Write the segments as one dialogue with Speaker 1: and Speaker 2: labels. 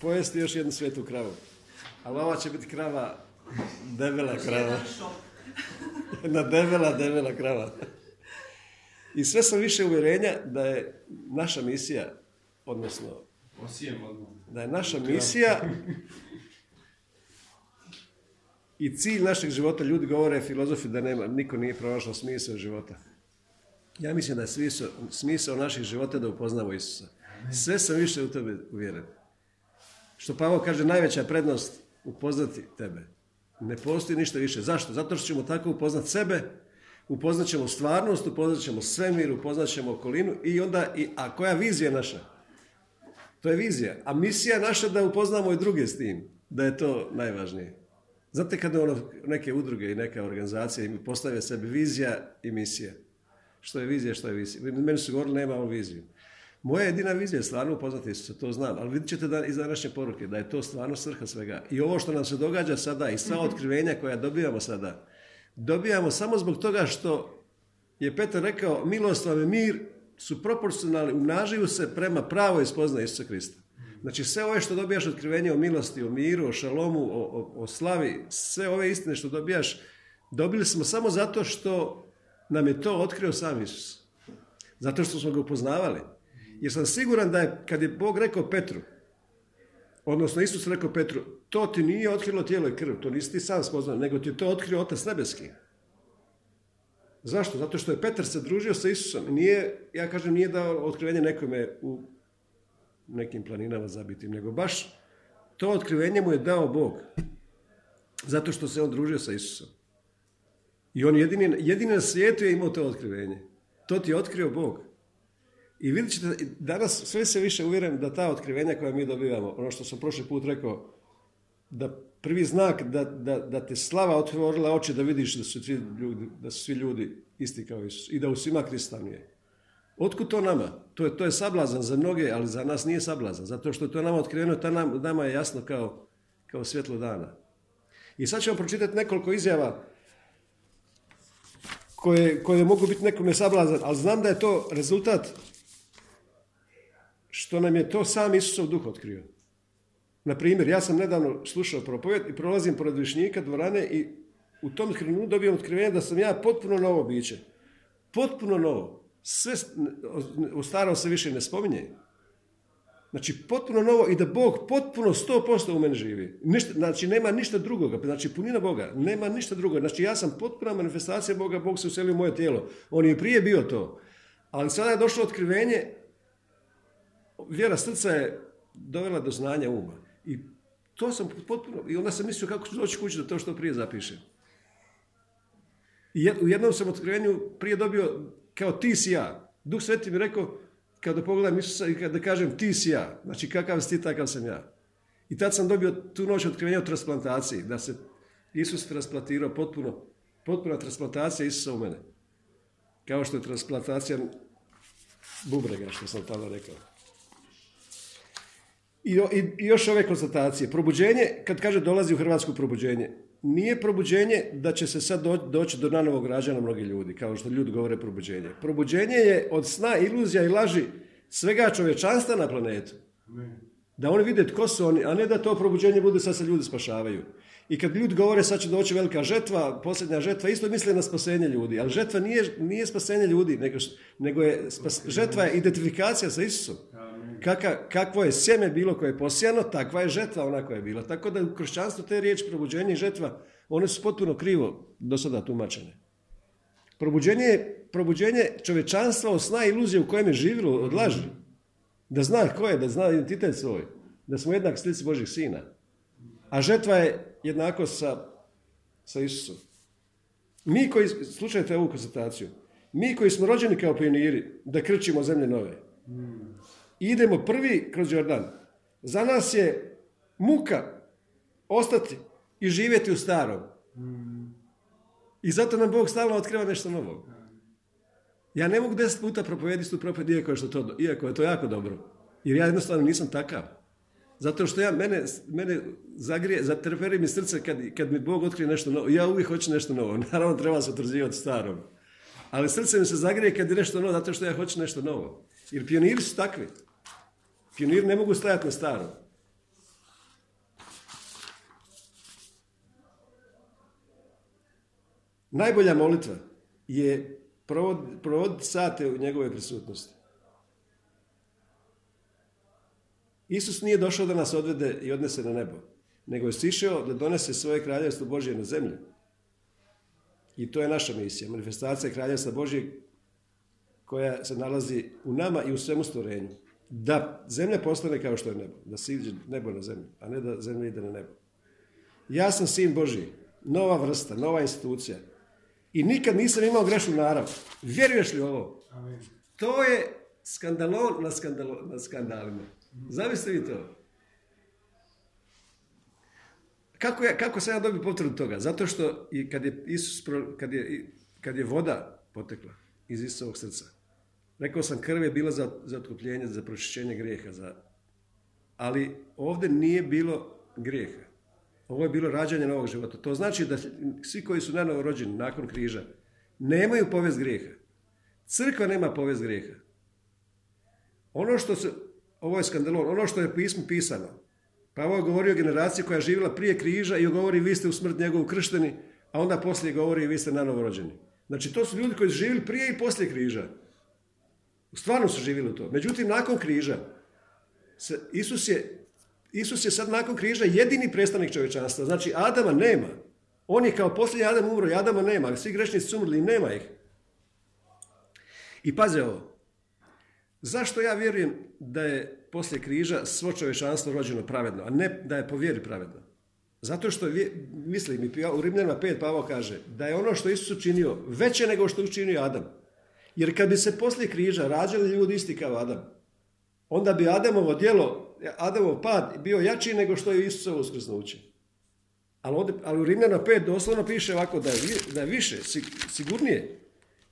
Speaker 1: pojesti još jednu svetu kravu. Ali ova će biti krava, debela krava. Jedna debela, debela krava. I sve sam više uvjerenja da je naša misija, odnosno da je naša misija i cilj našeg života, ljudi govore filozofi da nema, niko nije pronašao smisao života. Ja mislim da je smisao, smisao naših života da upoznamo Isusa. Sve sam više u tebe uvjeren. Što Pavo kaže, najveća prednost upoznati tebe. Ne postoji ništa više. Zašto? Zato što ćemo tako upoznati sebe, upoznat ćemo stvarnost, upoznat ćemo svemir, upoznat ćemo okolinu i onda, i, a koja vizija naša? To je vizija. A misija naša da upoznamo i druge s tim, da je to najvažnije. Znate kada ono, neke udruge i neke organizacije postave sebi vizija i misija. Što je vizija, što je vizija. Meni su govorili nemamo viziju. Moja jedina vizija je stvarno upoznati se, to znam, ali vidjet ćete da, iz današnje poruke da je to stvarno svrha svega. I ovo što nam se događa sada i sva otkrivenja koja dobijamo sada, dobijamo samo zbog toga što je Petar rekao milost vam mir su proporcionalni, umnažuju se prema pravoj spoznaji Isusa Krista. Znači sve ove što dobijaš otkrivenje o milosti, o miru, o šalomu, o, o, slavi, sve ove istine što dobijaš, dobili smo samo zato što nam je to otkrio sam Isus. Zato što smo ga upoznavali. Jer sam siguran da je, kad je Bog rekao Petru, odnosno Isus rekao Petru, to ti nije otkrilo tijelo i krv, to nisi ti sam spoznao, nego ti je to otkrio Otac Nebeski. Zašto? Zato što je Petar se družio sa Isusom. Nije, ja kažem, nije dao otkrivenje nekome u nekim planinama zabitim, nego baš to otkrivenje mu je dao Bog. Zato što se on družio sa Isusom. I on jedini, jedini na svijetu je imao to otkrivenje. To ti je otkrio Bog. I vidjet ćete, danas sve se više uvjerujem da ta otkrivenja koja mi dobivamo, ono što sam prošli put rekao, da prvi znak da, da, da te slava otvorila oči da vidiš da su svi ljudi, da su svi ljudi isti kao Isus i da u svima Krista nije. Otkud to nama? To je, to je sablazan za mnoge, ali za nas nije sablazan. Zato što je to nama otkriveno, to nam, nama je jasno kao, kao svjetlo dana. I sad ćemo pročitati nekoliko izjava koje, koje mogu biti nekome sablazan, ali znam da je to rezultat što nam je to sam Isusov duh otkrio. Na primjer, ja sam nedavno slušao propovjed i prolazim pored višnjika dvorane i u tom trenutku dobijem otkrivenje da sam ja potpuno novo biće. Potpuno novo. Sve, starom se više ne spominje. Znači, potpuno novo i da Bog potpuno 100% u meni živi. Ništa, znači, nema ništa drugoga. Znači, punina Boga. Nema ništa drugoga. Znači, ja sam potpuna manifestacija Boga. Bog se uselio u moje tijelo. On je prije bio to. Ali sada je došlo otkrivenje. Vjera srca je dovela do znanja uma. I to sam potpuno... I onda sam mislio kako ću doći kući da to što prije zapišem. I u jednom sam otkrivenju prije dobio kao ti si ja. Duh Sveti mi rekao, kada pogledam Isusa i kada kažem ti si ja, znači kakav si ti, takav sam ja. I tad sam dobio tu noć otkrivenja o transplantaciji, da se Isus transplantirao potpuno, potpuna transplantacija Isusa u mene. Kao što je transplantacija bubrega, što sam tada rekao. I, i, još ove konstatacije. Probuđenje, kad kaže dolazi u Hrvatsku probuđenje, nije probuđenje da će se sad doći do nanovog rađana mnogi ljudi, kao što ljudi govore probuđenje. Probuđenje je od sna, iluzija i laži svega čovječanstva na planetu. Da oni vide tko su oni, a ne da to probuđenje bude sad se ljudi spašavaju. I kad ljudi govore sad će doći velika žetva, posljednja žetva, isto misle na spasenje ljudi. Ali žetva nije, nije spasenje ljudi, nego, nego je žetva je identifikacija sa Isusom. Kaka, kakvo je sjeme bilo koje je posijano, takva je žetva ona koja je bila. Tako da u kršćanstvu te riječi probuđenje i žetva, one su potpuno krivo do sada tumačene. Probuđenje je probuđenje čovečanstva od sna iluzije u kojem je živjelo od laži. Da zna ko je, da zna identitet svoj. Da smo jednak slici Božih sina. A žetva je jednako sa, sa Isusom. Mi koji, slušajte ovu konstataciju, mi koji smo rođeni kao pioniri, da krčimo zemlje nove, idemo prvi kroz Jordan. Za nas je muka ostati i živjeti u starom. I zato nam Bog stalno otkriva nešto novo. Ja ne mogu deset puta propovediti tu propoved iako je, to, iako je to jako dobro. Jer ja jednostavno nisam takav. Zato što ja, mene, mene zagrije, zatrperi mi srce kad, kad mi Bog otkrije nešto novo. Ja uvijek hoću nešto novo. Naravno treba se otrzivati starom. Ali srce mi se zagrije kad je nešto novo, zato što ja hoću nešto novo. Jer pioniri su takvi. Pionir ne mogu stajati na starom. Najbolja molitva je provoditi provod sate u njegove prisutnosti. Isus nije došao da nas odvede i odnese na nebo, nego je sišao da donese svoje kraljevstvo Božije na zemlju. I to je naša misija, manifestacija kraljevstva Božjeg koja se nalazi u nama i u svemu stvorenju. Da zemlja postane kao što je nebo, da se iđe nebo na zemlju, a ne da zemlja ide na nebo. Ja sam sin Božji, nova vrsta, nova institucija. I nikad nisam imao grešnu narav. Vjeruješ li ovo? To je skandalon na, skandalo, na skandalima. Zamislite vi to. Kako, je, kako sam ja dobio potvrdu toga? Zato što i kad je, Isus, kad je, kad je voda potekla iz Isusovog srca, rekao sam krv je bila za, za otkupljenje, za pročišćenje grijeha, za, ali ovdje nije bilo grijeha. Ovo je bilo rađanje novog života. To znači da svi koji su nanovo rođeni nakon križa nemaju povijest grijeha. Crkva nema povijest grijeha. Ono što se, ovo je skandalon, ono što je pismo pisano, pa ovo je govorio generaciji koja je živjela prije križa i govori vi ste u smrt njegovu kršteni, a onda poslije govori vi ste nanovo rođeni. Znači to su ljudi koji su živjeli prije i poslije križa. Stvarno su živjeli to. Međutim, nakon križa, Isus je Isus je sad nakon križa jedini predstavnik čovječanstva. Znači, Adama nema. On je kao posljednji Adam umro i Adama nema. Svi grešnici su umrli i nema ih. I paze ovo. Zašto ja vjerujem da je poslije križa svo čovječanstvo rođeno pravedno, a ne da je po vjeri pravedno? Zato što, mislim, u Rimljanima 5 Pavo kaže da je ono što Isus učinio veće nego što učinio Adam. Jer kad bi se poslije križa rađali ljudi isti kao Adam, onda bi Adamovo djelo Adamov pad bio jači nego što je Isusovo uskrsnuće. Ali, ovdje, ali u Rimljana 5 doslovno piše ovako da je, da je više, sigurnije.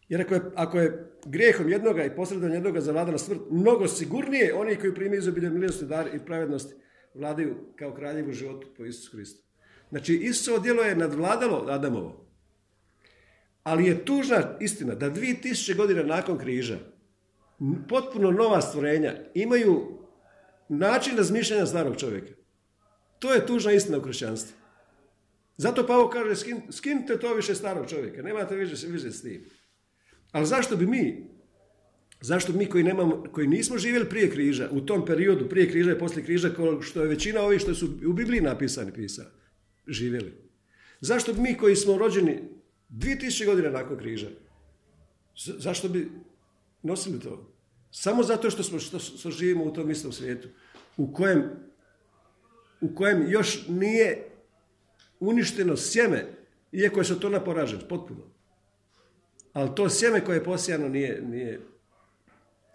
Speaker 1: Jer ako je, ako je grijehom jednoga i posredom jednoga zavladana smrt, mnogo sigurnije oni koji primiju izobilje milosti, dar i pravednosti vladaju kao kraljevu životu po Isusu Hristu. Znači, Isusovo djelo je nadvladalo Adamovo. Ali je tužna istina da 2000 godina nakon križa potpuno nova stvorenja imaju način razmišljanja starog čovjeka. To je tužna istina u kršćanstvu. Zato Pavo kaže, skin, skinite to više starog čovjeka, nemate više, više s tim. Ali zašto bi mi, zašto bi mi koji, nemamo, koji nismo živjeli prije križa, u tom periodu, prije križa i poslije križa, što je većina ovih što su u Bibliji napisani pisa, živjeli. Zašto bi mi koji smo rođeni 2000 godina nakon križa, zašto bi nosili to? Samo zato što, smo, što, živimo u tom istom svijetu u kojem, u kojem još nije uništeno sjeme, iako je to poražen, potpuno. Ali to sjeme koje je posijano nije, nije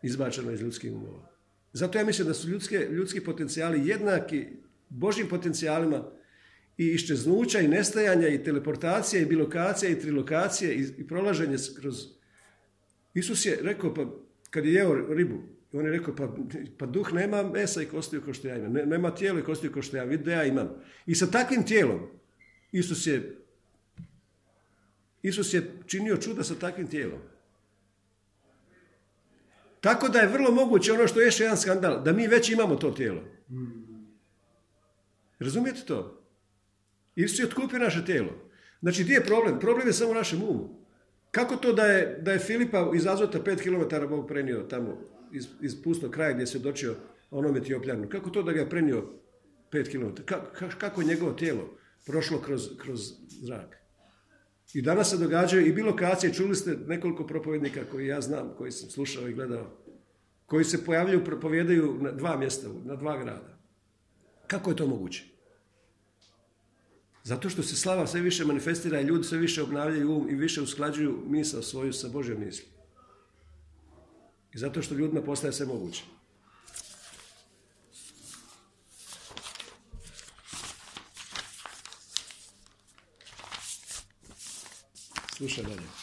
Speaker 1: izbačeno iz ljudskih umova. Zato ja mislim da su ljudske, ljudski potencijali jednaki Božim potencijalima i iščeznuća i nestajanja i teleportacija i bilokacija i trilokacije i, i prolaženje kroz... Isus je rekao, pa kad je jeo ribu, on je rekao, pa, pa duh nema mesa i kostiju kao što ja imam, nema tijelo i kostiju kao što ja, vidi da ja imam. I sa takvim tijelom Isus je, Isus je činio čuda sa takvim tijelom. Tako da je vrlo moguće ono što je još jedan skandal, da mi već imamo to tijelo. Razumijete to? Isus je otkupio naše tijelo. Znači, gdje je problem? Problem je samo u našem umu. Kako to da je, da je Filipa iz Azota 5 km Bog prenio tamo iz, iz pustog kraja gdje se dočio onom Etiopljanu? Kako to da ga je prenio 5 km? kako je njegovo tijelo prošlo kroz, kroz zrak? I danas se događaju i bilokacije, čuli ste nekoliko propovednika koji ja znam, koji sam slušao i gledao, koji se pojavljaju, propovijedaju na dva mjesta, na dva grada. Kako je to moguće? Zato što se slava sve više manifestira i ljudi sve više obnavljaju um i više usklađuju misao svoju sa Božjom misli. I zato što ljudima postaje sve moguće. Slušaj dalje.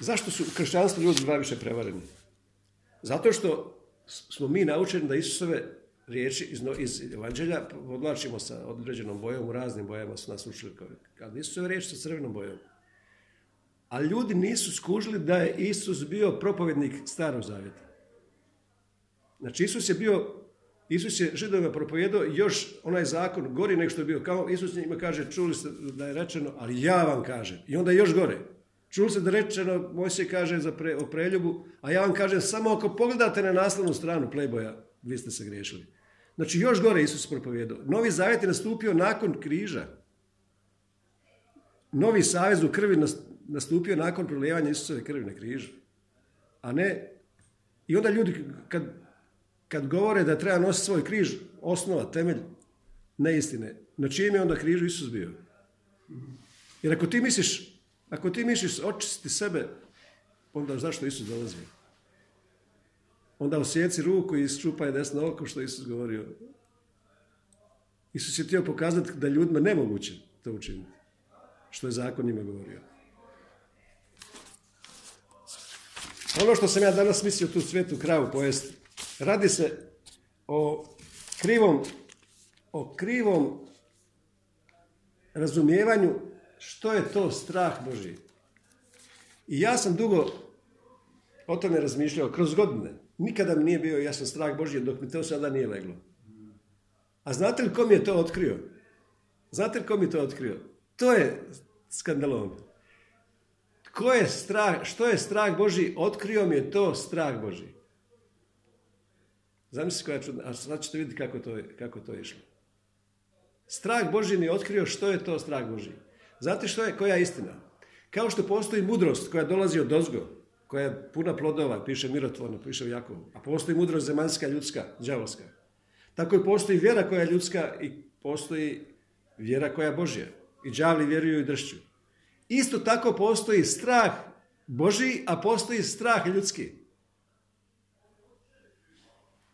Speaker 1: Zašto su kršćanstvo ljudi najviše prevareni? Zato što smo mi naučeni da Isusove riječi iz, iz evanđelja odlačimo sa određenom bojom, u raznim bojama su nas učili. Kad Isusove riječi sa crvenom bojom. A ljudi nisu skužili da je Isus bio propovjednik starog zavjeta. Znači Isus je bio, Isus je židovima propovijedao još onaj zakon gori nego što je bio. Kao Isus njima kaže, čuli ste da je rečeno, ali ja vam kažem. I onda još gore. Čuli ste da rečeno, Mojsije kaže za pre, o preljubu, a ja vam kažem, samo ako pogledate na naslovnu stranu Playboya, vi ste se griješili. Znači još gore Isus propovijedao. Novi zavjet je nastupio nakon križa. Novi savez u krvi nastupio nakon prolijevanja Isusove krvi na križu. A ne... I onda ljudi kad, kad govore da treba nositi svoj križ, osnova, temelj neistine, na čijem je onda križu Isus bio? Jer ako ti misliš, ako ti misliš očistiti sebe, onda zašto Isus dolazi? Onda osjeci ruku i iščupaj desno oko što Isus govorio. Isus je htio pokazati da ljudima nemoguće to učiniti. Što je zakon njima govorio. Ono što sam ja danas mislio tu svetu kravu pojesti, radi se o krivom, o krivom razumijevanju što je to strah Boži. I ja sam dugo o tome razmišljao kroz godine. Nikada mi nije bio jasan strah Božji dok mi to sada nije leglo. A znate li ko mi je to otkrio? Znate li ko mi je to otkrio? To je skandalon. Ko je strah, što je strah Boži? Otkrio mi je to strah Boži. Zamisli koja čudna, a sad ćete vidjeti kako to, je, kako to je išlo. Strah Boži mi je otkrio što je to strah Boži. Znate što je, koja je istina? Kao što postoji mudrost koja dolazi od ozgo, koja je puna plodova, piše mirotvorno, piše u a postoji mudrost zemaljska, ljudska, đavolska. Tako i postoji vjera koja je ljudska i postoji vjera koja je Božja. I đavli vjeruju i dršću. Isto tako postoji strah Božji, a postoji strah ljudski.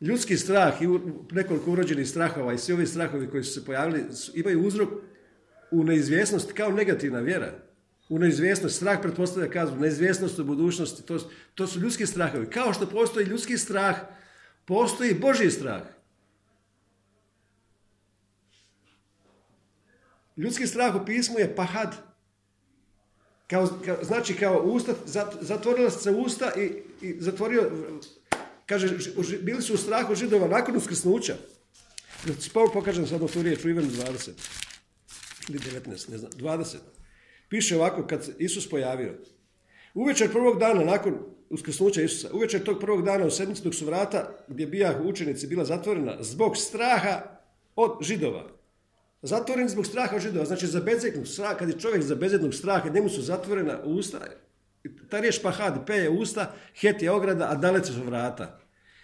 Speaker 1: Ljudski strah i nekoliko urođenih strahova i svi ovi strahovi koji su se pojavili imaju uzrok u neizvjesnosti kao negativna vjera. U neizvjesnost, strah pretpostavlja kaznu, neizvjesnost u budućnosti, to, to su ljudski strahovi. Kao što postoji ljudski strah, postoji Božji strah. Ljudski strah u pismu je pahad. Kao, znači kao usta, zatvorila se usta i, i zatvorio, kaže, bili su u strahu židova nakon uskrsnuća. Spolu pokažem samo tu riječ u Ivanu 20. Ili 19, ne znam, 20. Piše ovako, kad se Isus pojavio. Uvečer prvog dana nakon uskrsnuća Isusa, uvečer tog prvog dana u sedmici dok su vrata gdje bija učenici bila zatvorena zbog straha od židova. Zatvoren zbog straha od židova, znači za straha, kad je čovjek za bezjednog straha, njemu su zatvorena usta, ta riječ pahad, peje usta, het je ograda, a dalece su vrata.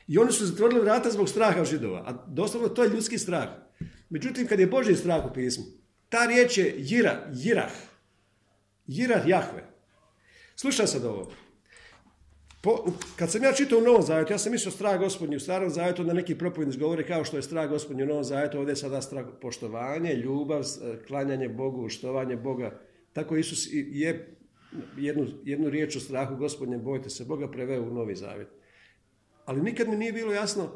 Speaker 1: I oni su zatvorili vrata zbog straha od židova, a doslovno to je ljudski strah. Međutim, kad je Božji strah u pismu, ta riječ je jira, jirah, jirah Jahve. Slušaj sad ovo. Po, kad sam ja čitao u Novom Zavjetu, ja sam mislio strah gospodnji u Starom Zavjetu, da neki propovjednici govore kao što je strah gospodnji u Novom Zavjetu, ovdje je sada strah poštovanje, ljubav, e, klanjanje Bogu, štovanje Boga. Tako Isus je jednu, jednu riječ o strahu gospodnje, bojte se Boga, preveo u Novi Zavjet. Ali nikad mi nije bilo jasno,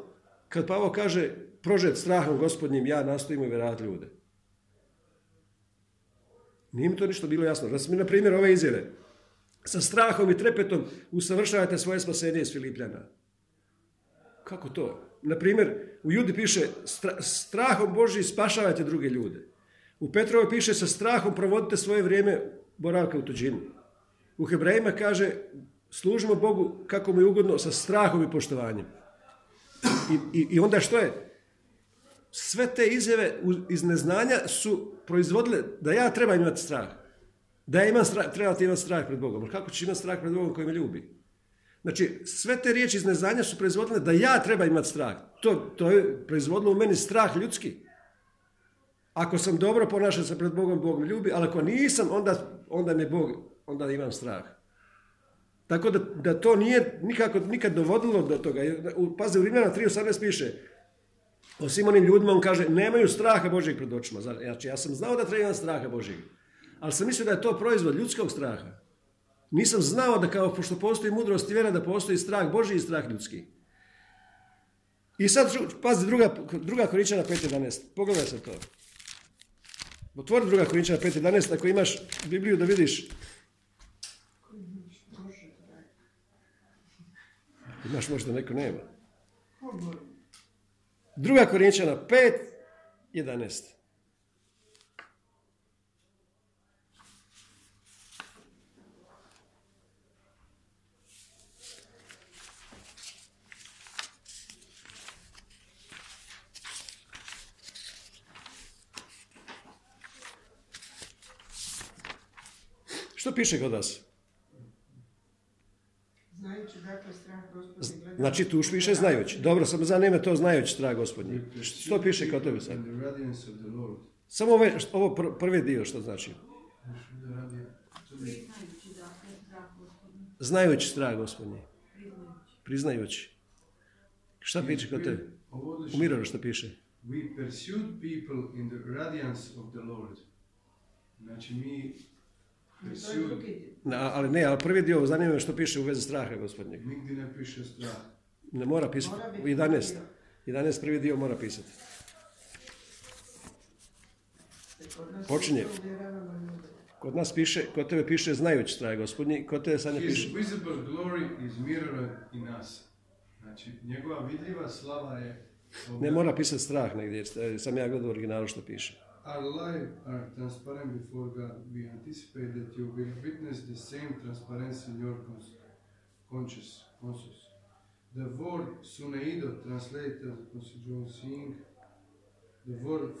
Speaker 1: kad Pavo kaže, prožet strahom gospodnjim, ja nastojim uvjeravati ljude. Nije mi to ništa bilo jasno. Da mi, na primjer, ove izjave, sa strahom i trepetom usavršavate svoje spasenje iz Filipljana. Kako to? Na primjer, u Judi piše strahom Boži spašavajte druge ljude. U Petrovoj piše sa strahom provodite svoje vrijeme boravka u tuđini. U Hebrejima kaže služimo Bogu kako mu je ugodno sa strahom i poštovanjem. I, i onda što je? Sve te izjave iz neznanja su proizvodile da ja trebam imati strah. Da ja imam strah, trebate imati strah pred Bogom. kako ćeš imati strah pred Bogom koji me ljubi? Znači, sve te riječi iz neznanja su proizvodile da ja treba imati strah. To, to je proizvodilo u meni strah ljudski. Ako sam dobro ponašao se pred Bogom, Bog me ljubi, ali ako nisam, onda, onda me Bog, onda imam strah. Tako da, da to nije nikako, nikad dovodilo do toga. Pazi, u Rimljana 3.18 piše, o svim onim ljudima on kaže, nemaju straha Božeg pred očima. Znači, ja sam znao da treba imati straha Božeg ali sam mislio da je to proizvod ljudskog straha. Nisam znao da kao, pošto postoji mudrost i vjera, da postoji strah Boži i strah ljudski. I sad, pazi, druga, druga Korinčana 5.11. Pogledaj se to. Otvori druga Korinčana 5.11. Ako imaš Bibliju da vidiš. Imaš možda neko nema. Druga Korinčana 5, 11. Što piše kod vas?
Speaker 2: Znajući dakle.
Speaker 1: Znači tu už piše znajući. Dobro, samo zanima to znajući strah gospodnji. Što piše kod tebe sad? Samo ove, ovo pr- prvi dio što znači. Znajući strah gospodnji.
Speaker 3: priznajući.
Speaker 1: Šta piše kod tebe?
Speaker 4: Ovo
Speaker 1: U što piše?
Speaker 4: We pursued people in the radiance of the Lord. Znači mi
Speaker 2: To je
Speaker 4: pursued,
Speaker 2: drugi
Speaker 1: Na, ali ne, ali prvi dio zanima me što piše u vezi straha gospodnjeg.
Speaker 4: nigdje ne piše strah.
Speaker 1: Ne mora pisati. U 11.
Speaker 2: prvi
Speaker 1: 11 prvi dio mora pisati.
Speaker 2: dio. Kod nas
Speaker 1: Počinje. Kod nas piše, kod tebe piše znajući strah gospodnji, kod tebe sad ne
Speaker 4: His
Speaker 1: piše.
Speaker 4: visible glory is mirrored in us. Znači njegova vidljiva slava je
Speaker 1: Ne mora pisati strah negdje, jer sam ja gledao u originalu što piše.
Speaker 4: Our lives are transparent before God. We anticipate that you will witness the same transparency in your cons- conscious, conscious. The word suneido translated as John seeing, the word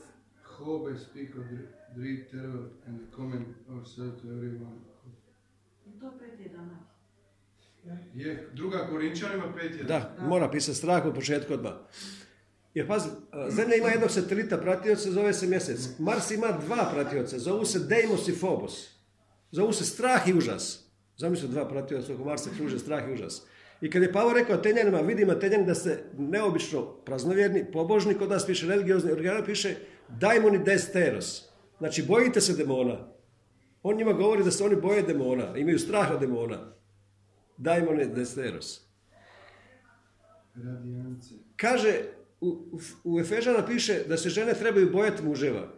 Speaker 4: hobe speak of the dread terror and comment ourselves to everyone.
Speaker 3: To pet je
Speaker 4: druga Korinčanima 5 je.
Speaker 1: Da, mora pisati strah od početka odmah. Jer pazi, Zemlja ima jednog satelita pratioca, zove se mjesec. Mars ima dva pratioca, zovu se Deimos i Phobos. Zovu se strah i užas. Zamislite dva pratioca oko Marsa kruže strah i užas. I kad je Pavo rekao Atenjanima, vidim Atenjani da ste neobično praznovjerni, pobožni, kod nas piše religiozni, original piše daimoni des teros. Znači, bojite se demona. On njima govori da se oni boje demona, imaju strah od demona. Daimoni des teros.
Speaker 4: Radijance.
Speaker 1: Kaže, u, u, Efežana piše da se žene trebaju bojati muževa.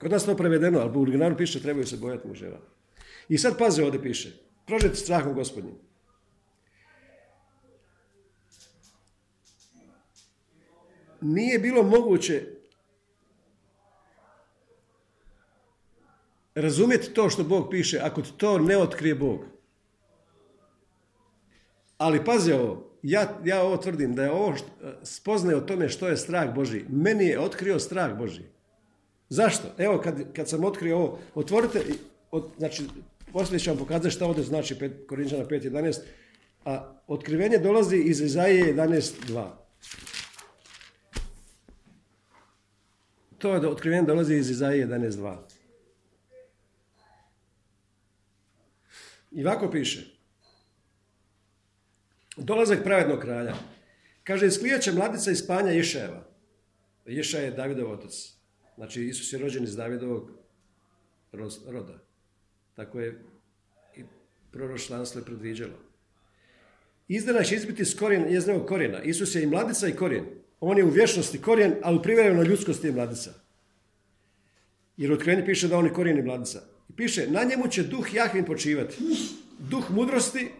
Speaker 1: Kod nas to prevedeno, ali u originalu piše trebaju se bojati muževa. I sad pazi ovdje piše, prožeti strahom gospodnjim. Nije bilo moguće razumjeti to što Bog piše ako to ne otkrije Bog. Ali pazi ovo, ja, ja ovo tvrdim da je ovo št- spoznaje o tome što je strah Boži. Meni je otkrio strah Boži. Zašto? Evo kad, kad sam otkrio ovo, otvorite, od, znači poslije ću vam pokazati šta ovdje znači pet- Korinčana 5.11, a otkrivenje dolazi iz Izaije 11.2. To je da otkrivenje dolazi iz Izaije 11.2. I ovako piše. Dolazak pravednog kralja. Kaže, isklijat će mladica iz spanja Išajeva. Išaj je Davidov otac. Znači, Isus je rođen iz Davidovog roda. Tako je i proročanstvo je predviđalo. Izdana će izbiti s korijen njezinog korijena. Isus je i mladica i korijen. On je u vječnosti korijen, a u privremenoj ljudskosti je mladica. Jer u otkrivenju piše da on je korijen i mladica. I piše, na njemu će duh Jahvin počivati. Duh mudrosti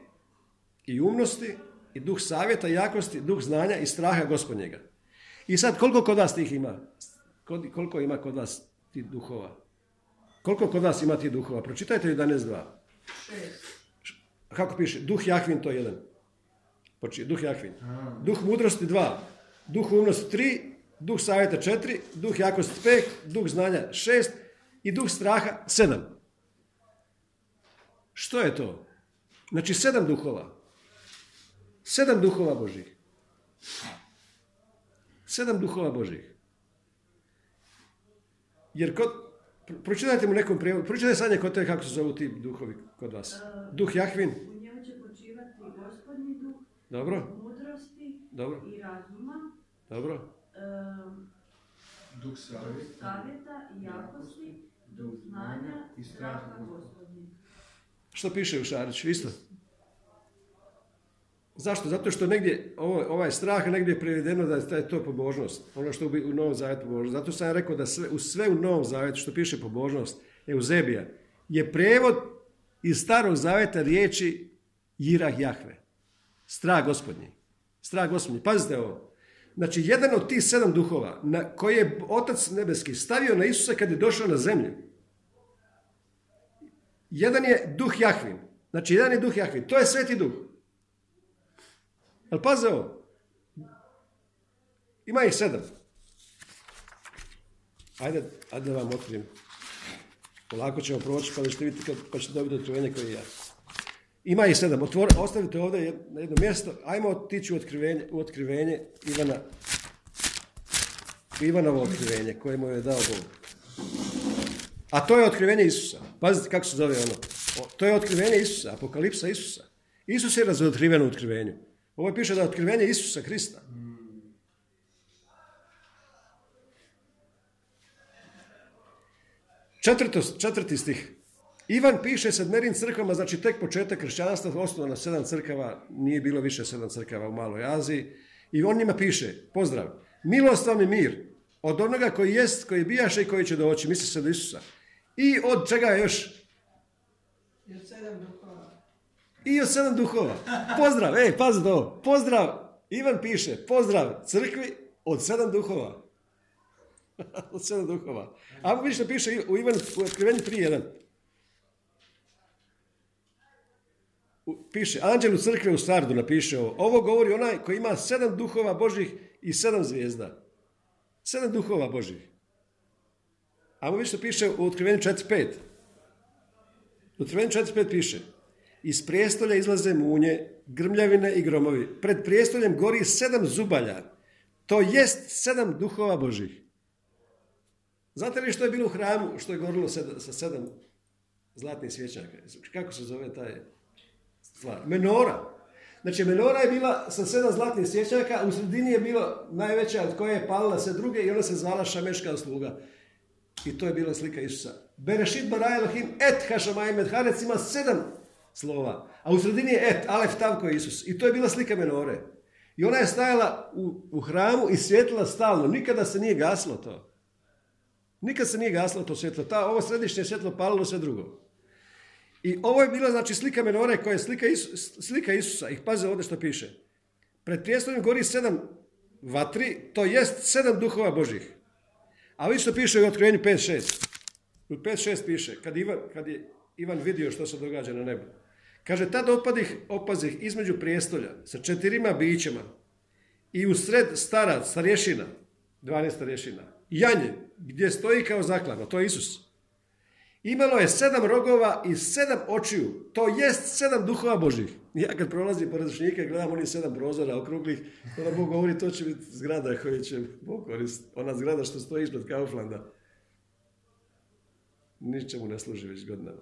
Speaker 1: i umnosti i duh savjeta, jakosti, duh znanja i straha gospodnjega. I sad koliko kod vas tih ima? Kod- Koliko ima kod vas tih duhova? Koliko kod vas ima tih duhova? Pročitajte 11.2.
Speaker 2: Šest.
Speaker 1: Kako piše? Duh Jahvin to je jedan. Poči, duh Jahvin. Duh mudrosti dva. Duh umnosti tri. Duh savjeta četiri. Duh jakosti pet. Duh znanja šest. I duh straha sedam. Što je to? Znači sedam duhova. Sedam duhova Božih. Sedam duhova Božih. Jer kod, pro- pročitajte mu nekom prijevodu, pročitajte sad kod tebe kako se zovu ti duhovi kod vas. Duh Jahvin,
Speaker 3: U njemu će počivati gospodnji duh,
Speaker 1: dobro,
Speaker 3: mudrosti
Speaker 1: dobro,
Speaker 3: i razuma,
Speaker 1: dobro.
Speaker 3: em,
Speaker 4: duh
Speaker 3: duh
Speaker 4: savjeta.
Speaker 3: savjeta i jakosti, duh znanja i straha gospodnjeg.
Speaker 1: Što piše u Šariću? Isto. Zašto? Zato što negdje, ovo, ovaj strah negdje je prevedeno da je to pobožnost. Ono što bi- u Novom Zavjetu pobožnost. Zato sam ja rekao da sve, u sve u Novom Zavjetu što piše pobožnost, Euzebija, je prevod iz Starog Zavjeta riječi Jirah Jahve. Strah gospodnji. Strah gospodnji. Pazite ovo. Znači, jedan od tih sedam duhova na koje je Otac Nebeski stavio na Isusa kad je došao na zemlju. Jedan je duh Jahvin. Znači, jedan je duh Jahvin. To je sveti duh. Ali paze ovo. Ima ih sedam. Ajde, ajde vam otkrijem. Polako ćemo proći pa ćete vidjeti pa ćete dobiti otkrivenje koje je ja. Ima ih sedam. Ostavite ovdje na jedno mjesto. Ajmo otići u otkrivenje, otkrivenje Ivana. Ivanovo otkrivenje koje mu je dao Bog. A to je otkrivenje Isusa. Pazite kako se zove ono. To je otkrivenje Isusa, apokalipsa Isusa. Isus je razotkriven u otkrivenju. Ovo piše da je otkrivenje Isusa Krista. Četvrto, četvrti stih. Ivan piše sedmerim crkvama, znači tek početak kršćanstva, osnovano sedam crkava, nije bilo više sedam crkava u Maloj Aziji. I on njima piše, pozdrav, milost vam i mir od onoga koji jest, koji bijaše i koji će doći, misli se do Isusa. I od čega još?
Speaker 2: Od sedam.
Speaker 1: I od sedam duhova. Pozdrav, ej, pazi to. Pozdrav, Ivan piše, pozdrav crkvi od sedam duhova. od sedam duhova. A vidiš što piše u Ivan u otkrivenju 3.1. U- Piše, anđelu crkve u Sardu napiše ovo. Ovo govori onaj koji ima sedam duhova Božih i sedam zvijezda. Sedam duhova Božih. A vidiš što piše u otkrivenju 4.5. U Otkrivenju 4.5 piše Iz prijestolja izlaze munje, grmljavine i gromovi. Pred prijestoljem gori sedam zubalja. To jest sedam duhova Božih. Znate li što je bilo u hramu, što je gorilo sa sedam zlatnih svjećaka? Kako se zove taj stvar? Menora. Znači, menora je bila sa sedam zlatnih svjećaka, u sredini je bilo najveća od koje je palila sve druge i ona se zvala Šameška sluga. I to je bila slika Isusa. Berešit bara Elohim et hašamayim et ima sedam slova. A u sredini je et, alef, tav koji je Isus. I to je bila slika menore. I ona je stajala u, u hramu i svjetlila stalno. Nikada se nije gaslo to. Nikad se nije gaslo to svjetlo. Ta, ovo središnje svjetlo palilo sve drugo. I ovo je bila znači slika menore koja je slika, Isu- slika Isusa. I paze ovdje što piše. Pred prijestoljem gori sedam vatri, to jest sedam duhova Božih. A vi što piše u otkrivenju 5.6. U 5.6 piše, kad, Ivan, kad je Ivan vidio što se događa na nebu. Kaže, tad opadih, opazih između prijestolja sa četirima bićima i u sred starac, starješina, 12 starješina, janje, gdje stoji kao zaklano, to je Isus. Imalo je sedam rogova i sedam očiju, to jest sedam duhova Božih. Ja kad prolazim pored dušnjika i gledam onih sedam prozora okruglih, onda Bog govori to će biti zgrada koju će Bog koristiti. Ona zgrada što stoji ispred Kauflanda. Ničemu ne služi već godinama.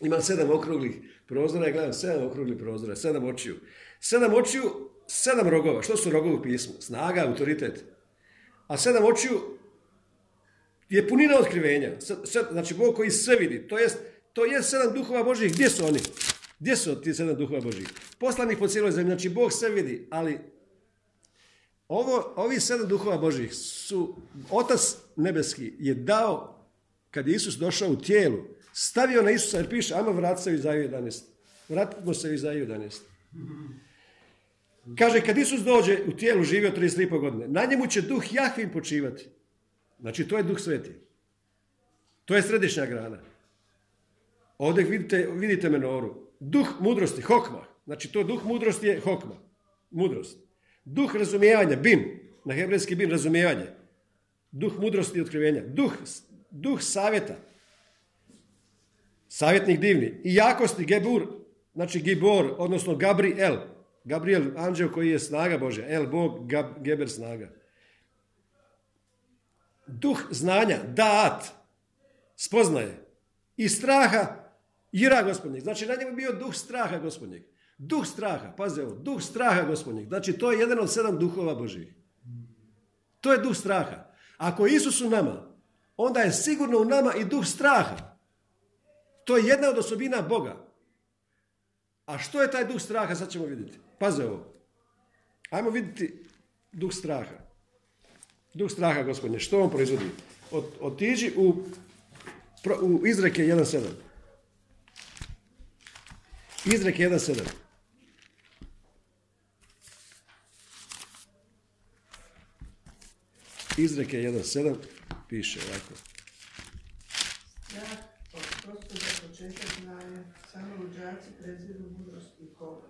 Speaker 1: Ima sedam okruglih prozora, ja gledam sedam okruglih prozora, sedam očiju. Sedam očiju, sedam rogova. Što su rogovi u pismu? Snaga, autoritet. A sedam očiju je punina otkrivenja. Znači, Bog koji sve vidi. To jest, to je sedam duhova Božih. Gdje su oni? Gdje su ti sedam duhova Božih? Poslanih po cijeloj zemlji. Znači, Bog sve vidi, ali ovo, ovi sedam duhova Božih su, Otac Nebeski je dao, kad je Isus došao u tijelu, stavio na Isusa, jer piše, ajmo vratiti se u Izaju 11. Vratimo se u Izaju 11. Kaže, kad Isus dođe u tijelu, živio 33,5 godine, na njemu će duh Jahvin počivati. Znači, to je duh sveti. To je središnja grana. Ovdje vidite, vidite menoru. Duh mudrosti, hokma. Znači, to duh mudrosti je hokma. Mudrost. Duh razumijevanja, bin. Na hebrejski bin, razumijevanje. Duh mudrosti i otkrivenja. Duh, duh savjeta. Savjetnik divni. I jakosti, gebur, znači gibor, odnosno Gabriel. Gabriel, anđeo koji je snaga Božja. El, Bog, Gab, Geber, snaga. Duh znanja, daat, spoznaje. I straha, ira gospodnjeg. Znači, na njemu je bio duh straha gospodnjeg. Duh straha, paze ovo, duh straha gospodnjeg. Znači, to je jedan od sedam duhova Božih. To je duh straha. Ako Isus u nama, onda je sigurno u nama i duh straha. To je jedna od osobina Boga. A što je taj duh straha, sad ćemo vidjeti. Paze ovo. Ajmo vidjeti duh straha. Duh straha, gospodine, što on proizvodi? Ot, otiđi u, u izreke 1.7. Izreke 1.7. Izreke 1.7 piše ovako.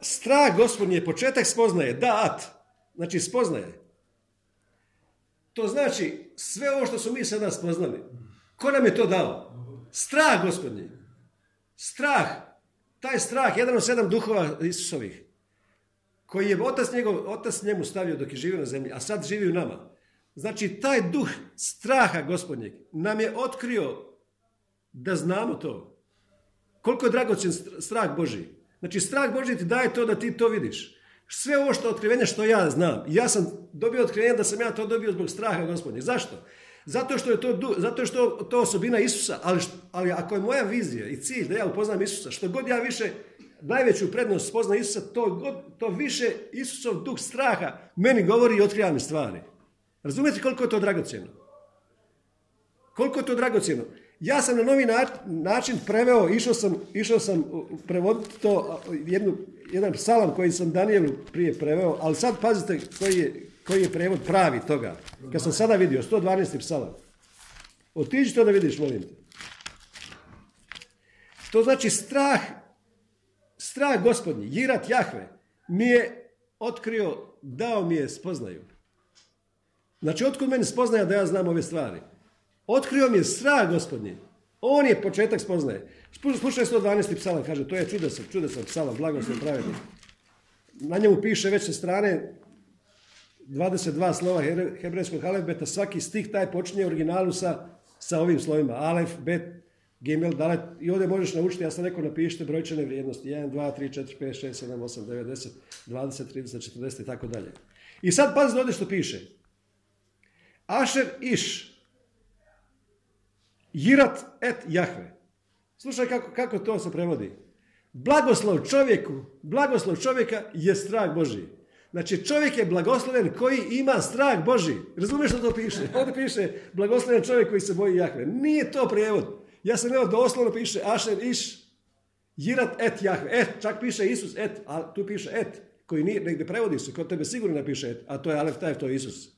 Speaker 2: Strah
Speaker 1: gospodnji je početak spoznaje, da, at. Znači spoznaje. To znači sve ovo što su mi sada spoznali. Ko nam je to dao? Strah gospodnji. Strah. Taj strah, jedan od sedam duhova Isusovih. Koji je otac, njegov, otac njemu stavio dok je živio na zemlji, a sad živi u nama. Znači taj duh straha gospodnjeg nam je otkrio da znamo to. Koliko je dragocjen str- strah Boži. Znači strah Boži ti daje to da ti to vidiš. Sve ovo što otkrivenje što ja znam. Ja sam dobio otkrivenje da sam ja to dobio zbog straha gospodnje. Zašto? Zato što je to, zato što to osobina Isusa, ali, ali ako je moja vizija i cilj da ja upoznam Isusa, što god ja više najveću prednost spozna Isusa, to, god, to više Isusov duh straha meni govori i otkriva stvari. Razumijete koliko je to dragocjeno? Koliko je to dragocjeno? Ja sam na novi na- način preveo, išao sam, išao sam uh, prevoditi to, uh, jednu, jedan psalam koji sam Danielu prije preveo, ali sad pazite koji je, koji je prevod pravi toga. Kad sam sada vidio, 112. psalam. Otiđi to da vidiš, molim te. To znači strah, strah gospodnji, jirat Jahve, mi je otkrio, dao mi je spoznaju. Znači, otkud meni spoznaja da ja znam ove stvari? Otkrio mi je strah gospodnji. On je početak spoznaje. Slušaj 112. psalam, kaže, to je čudesan, čudesan psalam, blagoslov pravednik. Na njemu piše već sa strane 22 slova hebrejskog alefbeta, svaki stih taj počinje originalu sa, sa ovim slovima. Alef, bet, gimel, dalet. I ovdje možeš naučiti, ja sam rekao, napišite brojčane vrijednosti. 1, 2, 3, 4, 5, 6, 7, 8, 9, 10, 20, 30, 40 i tako dalje. I sad pazite ovdje što piše. Ašer iš, Jirat et Jahve. Slušaj kako, kako to se prevodi. Blagoslov čovjeku, blagoslov čovjeka je strah Boži. Znači čovjek je blagosloven koji ima strah Boži. Razumiješ što to piše? Ovdje piše blagosloven čovjek koji se boji Jahve. Nije to prijevod. Ja sam evo doslovno piše Ašer iš Jirat et Jahve. Et, čak piše Isus et, a tu piše et, koji nije, negdje prevodi se, kod tebe sigurno napiše et, a to je Alef Tajf, to je Isus.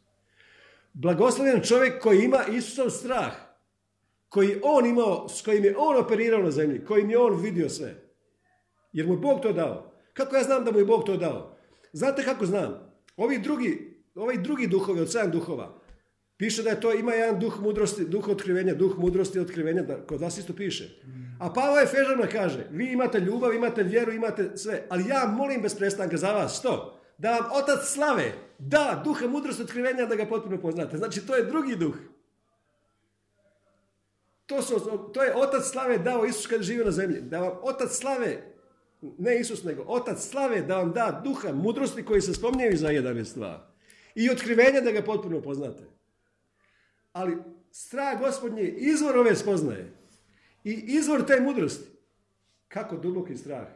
Speaker 1: Blagosloven čovjek koji ima Isusov strah koji on imao, s kojim je on operirao na zemlji, kojim je on vidio sve. Jer mu je Bog to dao. Kako ja znam da mu je Bog to dao? Znate kako znam? Ovi drugi, ovaj drugi duhovi od sedam duhova, piše da je to, ima jedan duh mudrosti, duh otkrivenja, duh mudrosti i otkrivenja, da, kod vas isto piše. A Pavao Efežana kaže, vi imate ljubav, imate vjeru, imate sve, ali ja molim bez prestanka za vas, što? Da vam otac slave da duha mudrosti otkrivenja da ga potpuno poznate. Znači, to je drugi duh. To, su, to je otac slave dao Isus kad je živio na zemlji. Da vam otac slave, ne Isus nego, otac slave da vam da duha mudrosti koji se spominjaju za jedan stvar. I otkrivenja da ga potpuno poznate. Ali strah gospodnji je izvor ove spoznaje. I izvor te mudrosti. Kako duboki strah.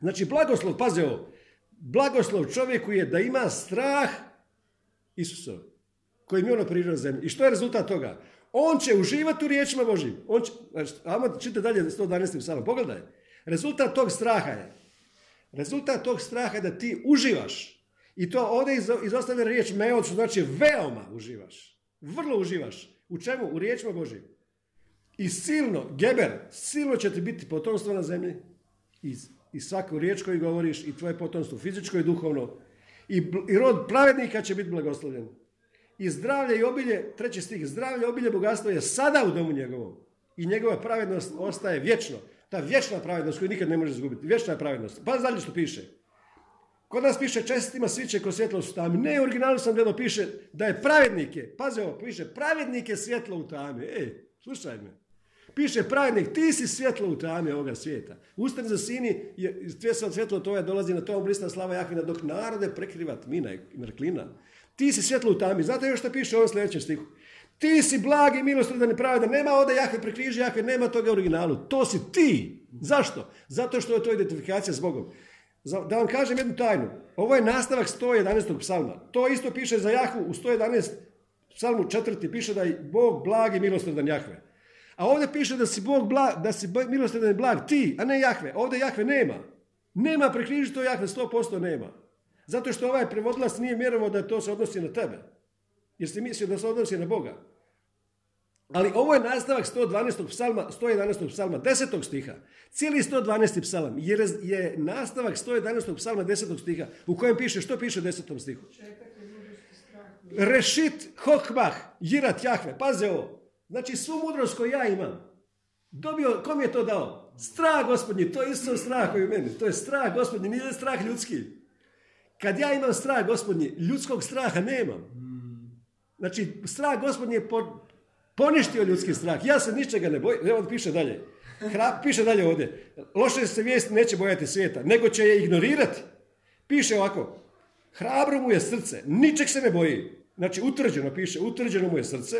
Speaker 1: Znači blagoslov, paze ovo, blagoslov čovjeku je da ima strah Isusov, kojim je ono priroda zemlji. I što je rezultat toga? On će uživati u riječima Božim. On će, znači, ajmo čite dalje 112. psalom, pogledaj. Rezultat tog straha je, rezultat tog straha je da ti uživaš. I to ovdje izo- izostavlja riječ meod, znači veoma uživaš. Vrlo uživaš. U čemu? U riječima Božim. I silno, geber, silno će ti biti potomstvo na zemlji. I, i svaku riječ koju govoriš i tvoje potomstvo fizičko i duhovno. I, i rod pravednika će biti blagoslovljen. I zdravlje i obilje, treći stih, zdravlje, obilje, bogatstvo je sada u domu njegovom. I njegova pravednost ostaje vječno. Ta vječna pravednost koju nikad ne može izgubiti. Vječna pravednost. Pa dalje što piše. Kod nas piše čestitima sviće ko svjetlo u tami. Ne, u originalu sam gledao piše da je pravednike. Pazi ovo, piše pravednik je svjetlo u tami. E, slušaj me. Piše pravednik, ti si svjetlo u tami ovoga svijeta. Ustani za sini, je, svjetlo svjetlo tvoje dolazi na tom blisna slava Jahvina, dok narode prekriva tmina i mrklina. Ti si svjetlo u tami. Znate još što piše u ovom sljedećem stihu? Ti si blag i milosrdan i pravedan. Nema ovdje Jahve prekriži Jahve, nema toga u originalu. To si ti. Zašto? Zato što je to identifikacija s Bogom. Da vam kažem jednu tajnu. Ovo je nastavak 111. psalma. To isto piše za Jahvu u 111. psalmu četvrti. Piše da je Bog blag i milosrdan Jahve. A ovdje piše da si Bog blag, da si milosrdan i blag ti, a ne Jahve. Ovdje Jahve nema. Nema prekriži to Jahve, 100% nema. Zato što ovaj prevodilac nije vjerovao da to se odnosi na tebe. Jeste mislio da se odnosi na Boga? Ali ovo je nastavak 112. psalma, 111. psalma, 10. stiha. Cijeli 112. psalam je, raz- je nastavak 111. psalma 10. stiha u kojem piše, što piše u 10. stihu? Rešit hokmah, jirat jahve. Paze ovo. Znači svu mudrost koju ja imam. Dobio, kom je to dao? Strah gospodnji, to je isto strah koji u meni. To je strah gospodnji, nije strah ljudski. Kad ja imam strah gospodnji, ljudskog straha nemam. Znači, strah gospodnji je po- poništio ljudski strah. Ja se ničega ne bojim. Evo piše dalje. Hra- piše dalje ovdje. Loše se vijesti neće bojati svijeta, nego će je ignorirati. Piše ovako. Hrabro mu je srce, ničeg se ne boji. Znači, utvrđeno piše, utvrđeno mu je srce.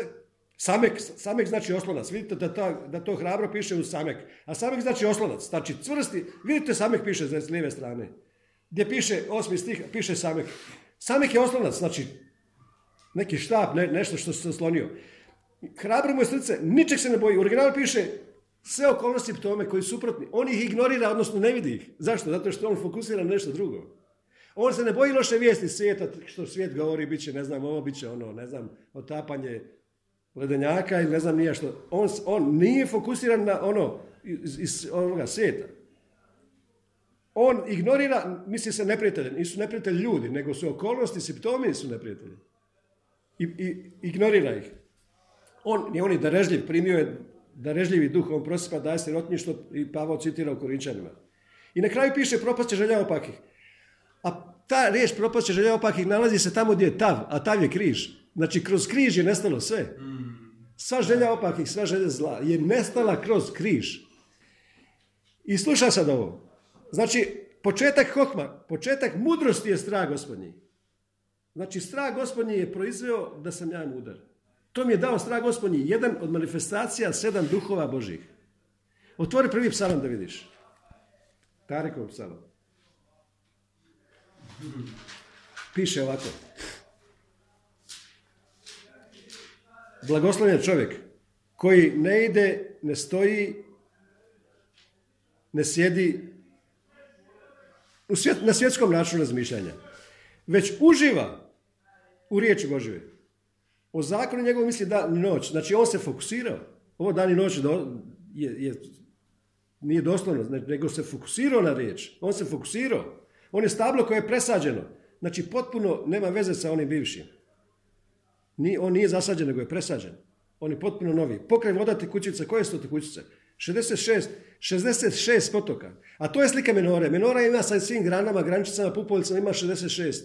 Speaker 1: Samek, samek znači oslonac. Vidite da, ta- da to hrabro piše u samek. A samek znači oslonac. Znači, cvrsti. Vidite, samek piše s lijeve strane. Gdje piše, osmi stih, piše samek. Samek je oslonac, znači, neki štap, ne, nešto što se oslonio. Hrabro mu je srce, ničeg se ne boji. U originalu piše sve okolnosti tome koji su suprotni. On ih ignorira, odnosno ne vidi ih. Zašto? Zato što on fokusira na nešto drugo. On se ne boji loše vijesti svijeta, što svijet govori, bit će, ne znam, ovo bit će ono, ne znam, otapanje ledenjaka ili ne znam nije što. On, on nije fokusiran na ono iz, iz ovoga svijeta. On ignorira, misli se neprijatelje, nisu neprijatelji ljudi, nego su okolnosti, simptomi su neprijatelji. I, i ignorira ih. On, je on je darežljiv, primio je darežljivi duh, on prosipa daje sirotništvo i Pavao citira u Korinčanima. I na kraju piše propast će želja opakih. A ta riječ propast će želja opakih nalazi se tamo gdje je tav, a tav je križ. Znači kroz križ je nestalo sve. Sva želja opakih, sva želja zla je nestala kroz križ. I slušaj sad ovo. Znači, početak hokma, početak mudrosti je strah gospodnji. Znači, strah gospodnji je proizveo da sam ja mudar. To mi je dao strah gospodnji, jedan od manifestacija sedam duhova Božih. Otvori prvi psalam da vidiš. Tarekov psalam. Piše ovako. Blagoslovljen čovjek koji ne ide, ne stoji, ne sjedi u na svjetskom načinu razmišljanja, već uživa u riječi Božjoj. O zakonu njegovom misli dan noć. Znači on se fokusirao. Ovo dan i noć je, je, nije doslovno, ne- nego se fokusirao na riječ. On se fokusirao. On je stablo koje je presađeno. Znači potpuno nema veze sa onim bivšim. Ni, on nije zasađen, nego je presađen. On je potpuno novi. Pokraj voda tekućice, koje su to tekućice? 66, 66 potoka. A to je slika menore. Menora ima sa svim granama, grančicama, pupolicama, ima 66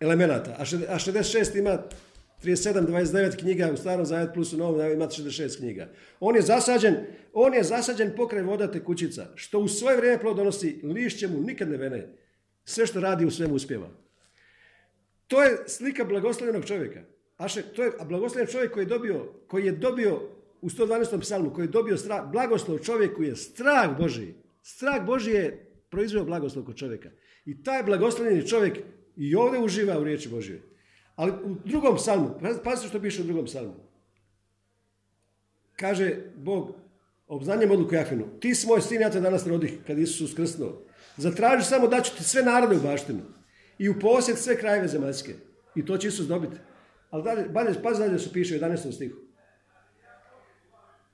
Speaker 1: elemenata. A, šed- a 66 ima 37, 29 knjiga u starom zavet plus u novom ima 66 knjiga. On je zasađen, on je zasađen pokraj voda tekućica, što u svoje vrijeme plod donosi, lišće mu nikad ne vene. Sve što radi u svemu uspjeva. To je slika blagoslovljenog čovjeka. Aše, to je a blagoslovljen čovjek koji je dobio, koji je dobio u 112. psalmu, koji je dobio strah, blagoslov čovjeku je strah Božiji. Strah Božiji je proizveo blagoslov kod čovjeka. I taj blagoslovljeni čovjek i ovdje uživa u riječi Božjoj. Ali u drugom psalmu, pa- pazite što piše u drugom psalmu. Kaže Bog, obznanjem odluku Jahvinu, ti si moj sin, ja te danas rodih, kad Isus uskrsnuo. Zatraži samo da ću ti sve narode u baštinu i u posjed sve krajeve zemaljske. I to će Isus dobiti. Ali dalje, dalje, pazi dalje su piše u 11. stihu.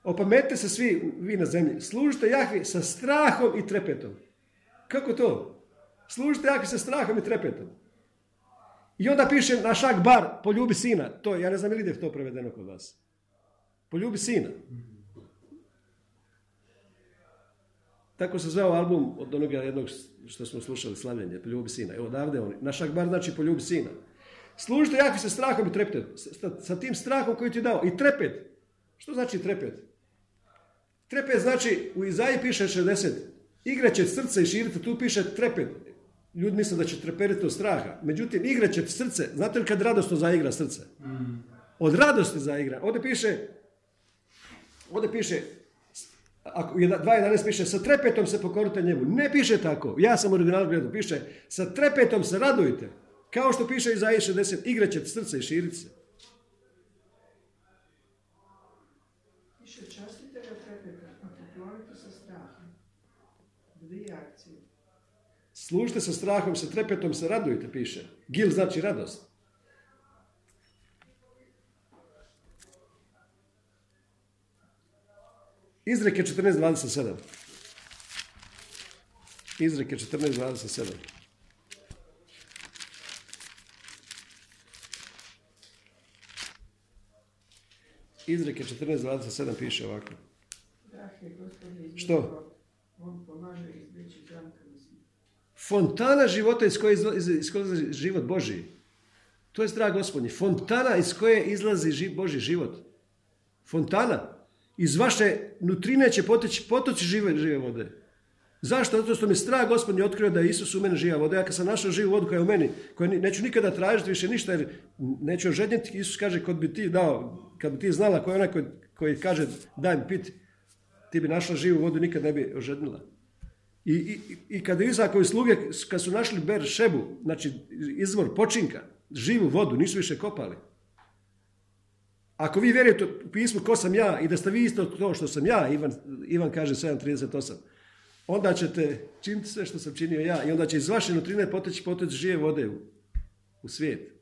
Speaker 1: Opametite se svi vi na zemlji. Služite Jahvi sa strahom i trepetom. Kako to? Služite Jahvi sa strahom i trepetom. I onda piše na šak bar, poljubi sina. To, ja ne znam ili je to prevedeno kod vas. Poljubi sina. Tako se zvao album od onoga jednog što smo slušali, slavljenje, poljubi sina. Evo odavde on. Na šak bar znači poljubi sina. Služite Jahvi sa strahom i trepetom. Sa- sa tim strahom koji ti je dao. I trepet. Što znači trepet? Trepet znači, u Izaji piše 60, igraće srce i širite, tu piše trepet. Ljudi misle da će treperiti od straha. Međutim, igraće srce. Znate li kad radosno zaigra srce? Od radosti zaigra. Ovdje piše, ovdje piše, ako 2.11 piše, sa trepetom se pokorite njemu. Ne piše tako. Ja sam u originalu gledao. Piše, sa trepetom se radujte. Kao što piše Izaji 60, igraće srce i širite se. Služite sa strahom, sa trepetom, se radujte, piše. Gil znači radost. Izreke 14.27. Izreke 14.27. Izreke 14.27 piše ovako. Što?
Speaker 2: On pomaže
Speaker 1: Fontana života iz koje izla- iz- iz koje izlazi život Božiji. To je strah gospodnji. Fontana iz koje izlazi ži, Božji život. Fontana. Iz vaše nutrine će poteći potoci žive, žive vode. Zašto? Zato što mi strah gospodnji otkrio da je Isus u meni živa voda. Ja kad sam našao živu vodu koja je u meni, koju ni- neću nikada tražiti više ništa jer neću ožednjeti. Isus kaže, kod bi ti dao, kad bi ti znala ko je onaj koji, koji kaže daj mi piti, ti bi našla živu vodu, nikad ne bi ožednila. I, i, i kada Izakovi sluge, kad su našli Ber Šebu, znači izvor počinka, živu vodu, nisu više kopali. Ako vi vjerujete u pismu ko sam ja i da ste vi isto to što sam ja, Ivan, Ivan kaže 7.38, onda ćete činiti sve što sam činio ja i onda će iz vaše nutrine poteći poteći žive vode u, u svijet.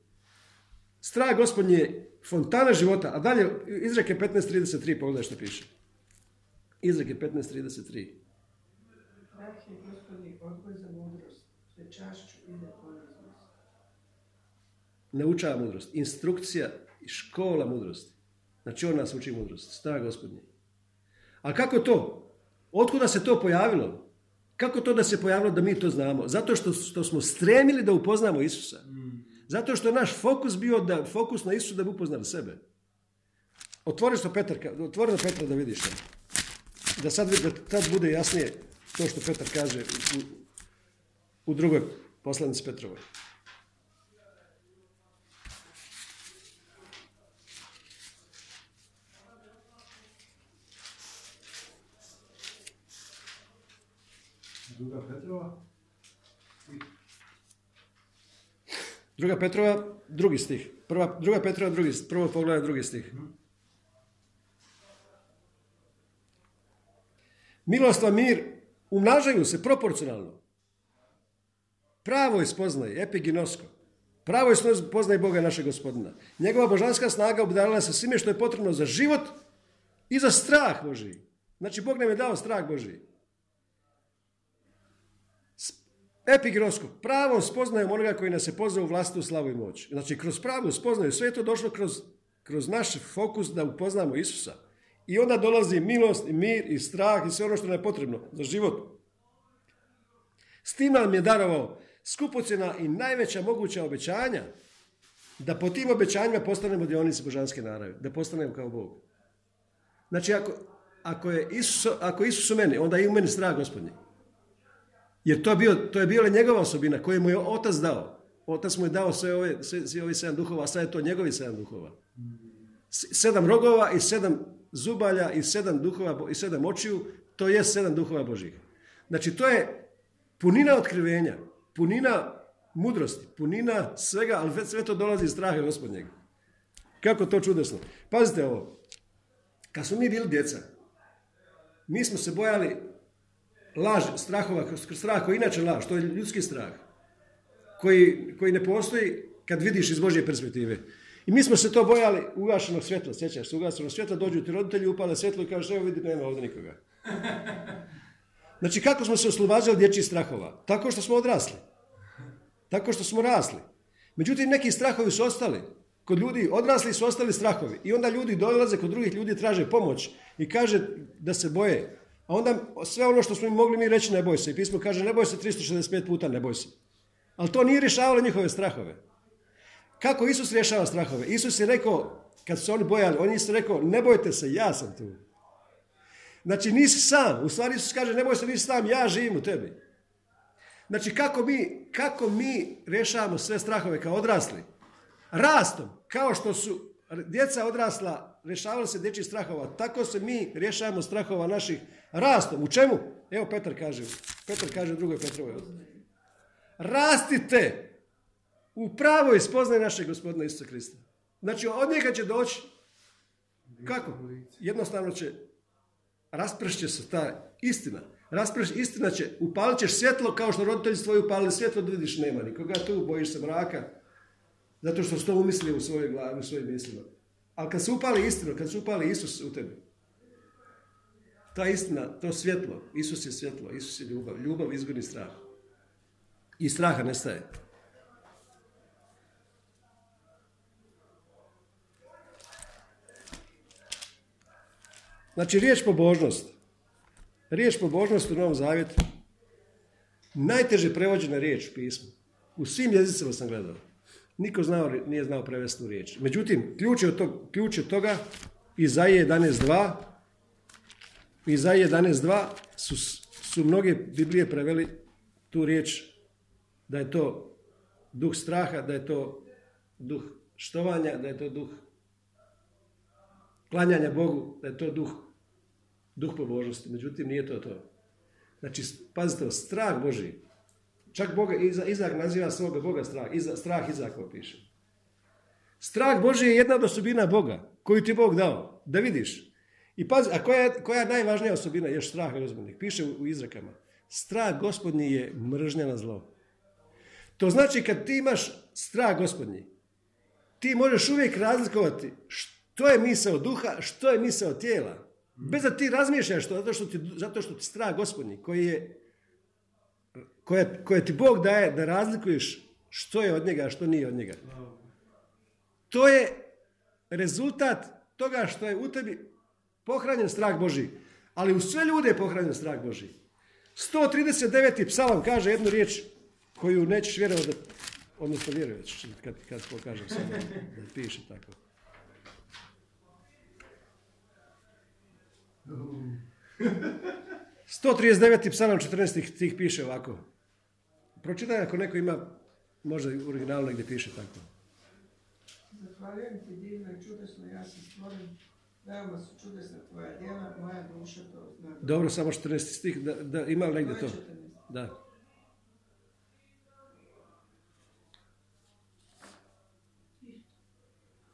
Speaker 1: Strah gospodnje je fontana života, a dalje izreke 15.33, pogledaj što piše. Izreke 15.33.
Speaker 2: Dah je gospodin odgoj za mudrost, te čašću ide poniznost.
Speaker 1: naučava mudrost. Instrukcija i škola mudrosti. Znači on nas uči mudrosti. Strah gospodnje. A kako to? Otkuda se to pojavilo? Kako to da se pojavilo da mi to znamo? Zato što, što smo stremili da upoznamo Isusa. Zato što je naš fokus bio da fokus na Isusu da bi upoznali sebe. Otvori što Petar, na Petra da vidiš. Da sad, da tad bude jasnije to što Petar kaže u, u drugoj poslanici Petrovoj.
Speaker 4: Druga Petrova.
Speaker 1: Druga Petrova, drugi stih. Prva, druga Petrova, drugi, prvo pogledaj drugi stih. Milost i mir umnažaju se proporcionalno. Pravo je spoznaje, epiginosko. Pravo je spoznaje Boga našeg gospodina. Njegova božanska snaga obdarila se svime što je potrebno za život i za strah Božiji. Znači, Bog nam je dao strah Božiji. Epigrosko, pravom spoznajom onoga koji nas je pozvao u vlastitu slavu i moć. Znači, kroz pravu spoznaju, sve je to došlo kroz, kroz naš fokus da upoznamo Isusa. I onda dolazi milost i mir i strah i sve ono što nam je potrebno za život. S tim nam je darovao skupocjena i najveća moguća obećanja da po tim obećanjima postanemo dionici božanske naravi, da postanemo kao Bog. Znači, ako, ako, je Isus, ako Isus u meni, onda je i u meni strah gospodnji. Jer to je, bio, to je bila njegova osobina koju mu je otac dao. Otac mu je dao sve ove, sve, svi ovi sedam duhova, a sad je to njegovi sedam duhova. Sedam rogova i sedam zubalja i sedam duhova i sedam očiju, to je sedam duhova Božih. Znači to je punina otkrivenja, punina mudrosti, punina svega, ali sve to dolazi iz straha gospodnjeg. Kako to čudesno. Pazite ovo, kad smo mi bili djeca, mi smo se bojali laž, strahova, strah koji inače laž, to je ljudski strah, koji, koji ne postoji kad vidiš iz Božje perspektive. I mi smo se to bojali ugašenog svjetla, sjećaš se, ugašenog svjetla, dođu ti roditelji, upale svjetlo i kažeš, evo vidi, nema ovdje nikoga. Znači, kako smo se oslobađali dječjih strahova? Tako što smo odrasli. Tako što smo rasli. Međutim, neki strahovi su ostali. Kod ljudi odrasli su ostali strahovi. I onda ljudi dolaze kod drugih ljudi, traže pomoć i kaže da se boje. A onda sve ono što smo im mogli mi reći ne boj se. I pismo kaže ne boj se 365 puta, ne boj se. Ali to nije rješavalo njihove strahove. Kako Isus rješava strahove? Isus je rekao, kad su oni bojali, on je rekao, ne bojte se, ja sam tu. Znači nisi sam. U stvari Isus kaže, ne boj se, nisi sam, ja živim u tebi. Znači kako mi, kako mi rješavamo sve strahove kao odrasli? Rastom, kao što su djeca odrasla rješavali se dječjih strahova, tako se mi rješavamo strahova naših rastom. U čemu? Evo Petar kaže, Petar kaže drugoj Petrovoj. Rastite u pravoj spoznaji našeg gospodina Isusa Krista. Znači od njega će doći, kako? Jednostavno će, raspršće se ta istina. Rasprš, istina će, upalit ćeš svjetlo kao što roditelji tvoji upalili svjetlo da vidiš nema nikoga tu, bojiš se mraka, zato što su to umislili u svojoj glavi, u svojim mislima. Ali kad se upali istina, kad se upali Isus u tebi, Ta istina, to svjetlo, Isus je svjetlo, Isus je ljubav. Ljubav izgoni strah. I straha nestaje. Znači, riječ pobožnost. Riječ pobožnost u Novom Zavjetu. Najteže prevođena riječ u pismu. U svim jezicima sam gledao. Niko znao, nije znao prevesti tu riječ. Međutim, ključ je od, tog, ključ od toga Izaije 11.2 Izaije 11.2 su, su mnoge Biblije preveli tu riječ da je to duh straha, da je to duh štovanja, da je to duh klanjanja Bogu, da je to duh, duh pobožnosti. Međutim, nije to to. Znači, pazite, strah Boži. Čak Boga, Iza- Izak naziva svoga Boga strah. Iza, strah Izakova piše. Strah Boži je jedna od osobina Boga, koju ti Bog dao, da vidiš. I pazi, a koja koja je najvažnija osobina još straha gospodnjeg? Piše u, u izrekama. Strah gospodnji je mržnja na zlo. To znači kad ti imaš strah gospodnji, ti možeš uvijek razlikovati što je misao duha, što je misao tijela. Bez da ti razmišljaš to, zato što ti, zato što ti strah gospodnji, koji je, koje, koje ti Bog daje da razlikuješ što je od njega, a što nije od njega. To je rezultat toga što je u tebi pohranjen strah Boži. Ali u sve ljude je pohranjen strah Boži. 139. psalam kaže jednu riječ koju nećeš vjerovati odnosno vjerovat kad, kad pokažem sad da piše tako. 139. psalam 14. stih piše ovako. Pročitaj ako neko ima, možda u originalu negdje piše tako.
Speaker 2: Zahvaljujem ti divno i čudesno, ja sam stvoren. Veoma su čudesna tvoja djela, moja duša to zna.
Speaker 1: Dobro, samo 14. stih, da, da ima li negdje to?
Speaker 2: Ovo je 14.
Speaker 1: Da.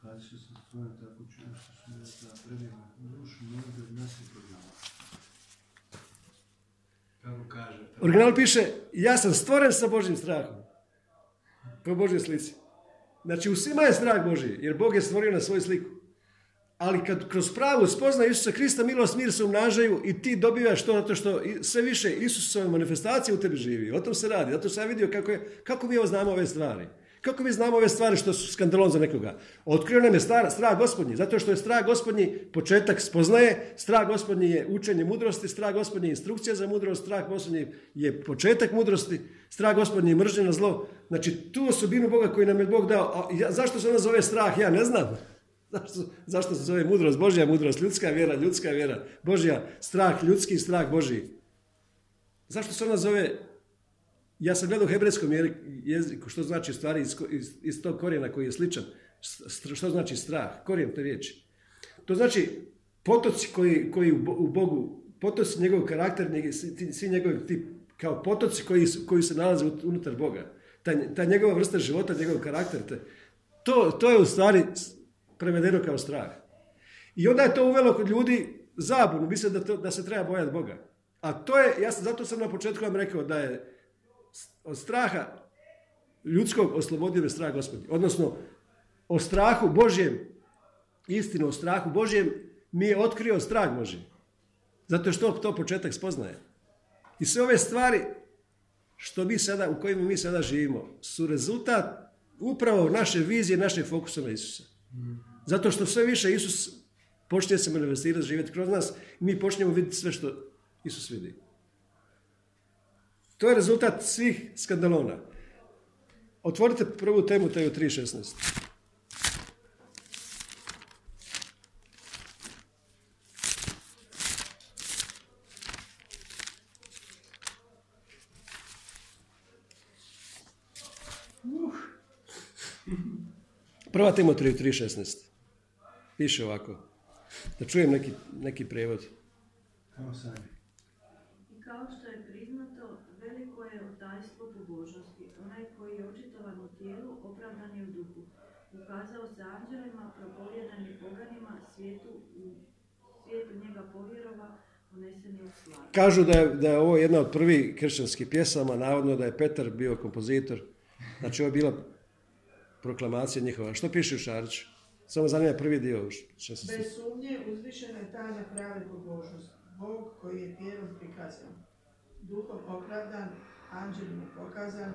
Speaker 4: Kad se sam stvoren tako čujem što su mi rekla predivno. Dušu moju da nas je prognala. Kako
Speaker 1: originalu piše, ja sam stvoren sa Božjim strahom. Po Božjoj slici. Znači, u svima je strah Božji, jer Bog je stvorio na svoju sliku. Ali kad kroz pravu spozna Isusa Krista, milost, mir se umnažaju i ti dobivaš to zato što sve više Isusove manifestacije u tebi živi. O tom se radi. Zato sam ja vidio kako, je, kako mi ovo znamo ove stvari. Kako mi znamo ove stvari što su skandalon za nekoga? Otkrio nam je star, strah gospodnji, zato što je strah gospodnji početak spoznaje, strah gospodnji je učenje mudrosti, strah gospodnji je instrukcija za mudrost, strah gospodnji je početak mudrosti, strah gospodnji je mržnja na zlo. Znači tu osobinu Boga koju nam je Bog dao, a zašto se ona zove strah, ja ne znam. Zašto, zašto se zove mudrost Božja, mudrost ljudska vjera, ljudska vjera, Božja, strah ljudski, strah Božji. Zašto se ona zove ja sam gledao u hebrejskom je- jeziku što znači stvari iz, iz, iz tog korijena koji je sličan. Što znači strah? Korijen te riječi. To znači potoci koji, koji u Bo- u Bogu, potoci njegov karakter, svi njegovi ti, kao potoci koji, koji se nalaze ut- unutar Boga. Ta, ta njegova vrsta života, njegov karakter, te, to, to je u stvari prevedeno kao strah. I onda je to uvelo kod ljudi zabunu, misle da, to, da se treba bojati Boga. A to je, ja sam, zato sam na početku vam rekao da je od straha ljudskog oslobodio me strah gospodin. Odnosno, o strahu Božjem, istinu o strahu Božjem, mi je otkrio strah Božji. Zato što to početak spoznaje. I sve ove stvari što mi sada, u kojima mi sada živimo, su rezultat upravo naše vizije, našeg fokusa na Isusa. Zato što sve više Isus počne se manifestirati, živjeti kroz nas mi počnemo vidjeti sve što Isus vidi. To je rezultat svih skandalona. Otvorite prvu temu, Teju 3.16. Prva Timoteju 3.16. Piše ovako. Da čujem neki, neki prevod.
Speaker 4: Evo sad.
Speaker 3: I kao što je priznato, veliko je otajstvo pobožnosti. Onaj koji je tijelu, opravdan je u duhu. Ukazao se anđelima, propovjedan je poganima, svijetu, u svijetu njega povjerova, unesen je u slavu.
Speaker 1: Kažu da je, da je ovo jedna od prvih kršćanskih pjesama, navodno da je Petar bio kompozitor. Znači ovo je bila proklamacija njihova. Što piše u Šariću? Samo zanima prvi dio. 16.
Speaker 2: Bez sumnje uzvišena je tajna prave pobožnosti. Bog koji je tijelom prikazan, duhom opravdan, anđelima pokazan,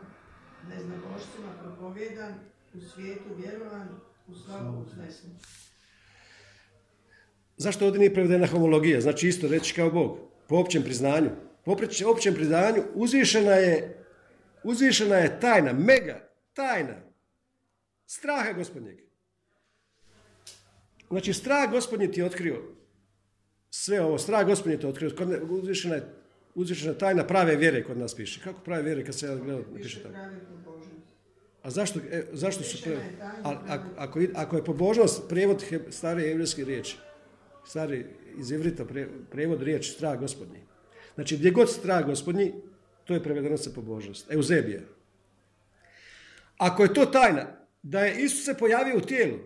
Speaker 2: neznabošcima propovjedan, u svijetu vjerovan, u slavu uznesen.
Speaker 1: Zašto ovdje nije prevedena homologija? Znači isto reći kao Bog. Po općem priznanju. Po opće- općem priznanju uzvišena je, uzvišena je tajna, mega tajna straha gospodnjeg. Znači strah gospodnji ti je otkrio sve ovo, strah gospodnji ti je otkrio. Uzvišena je, uzvišena tajna prave vjere kod nas piše. Kako prave vjere kad se ja gledam, piše tako. A zašto, e, zašto su pre... A, ako, ako, je pobožnost prijevod he, stare evrijske riječi, stari iz ivrita pre, prijevod riječi strah gospodnji. Znači gdje god strah gospodnji, to je prevedeno sa pobožnost. Euzebija. Ako je to tajna, da je Isus se pojavio u tijelu,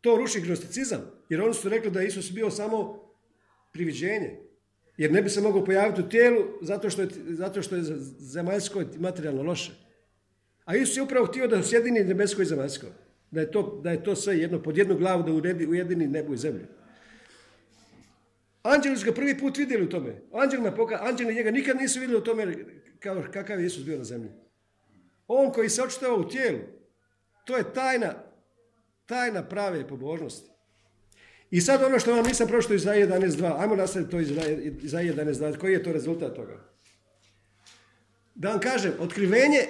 Speaker 1: to ruši gnosticizam, jer oni su rekli da je Isus bio samo priviđenje. Jer ne bi se mogao pojaviti u tijelu zato što je, zato što je zemaljsko materijalno loše. A Isus je upravo htio da sjedini nebesko i zemaljsko. Da je, to, da je to sve jedno, pod jednu glavu, da uredi, ujedini nebo i zemlju. Anđeli su ga prvi put vidjeli u tome. Anđelima poka, anđeli njega nikad nisu vidjeli u tome kao, kakav je Isus bio na zemlji. On koji se očitovao u tijelu, to je tajna, tajna prave pobožnosti. I sad ono što vam nisam prošlo iz Izaije 11.2, ajmo nastaviti to iz Izaije 11.2, koji je to rezultat toga? Da vam kažem, otkrivenje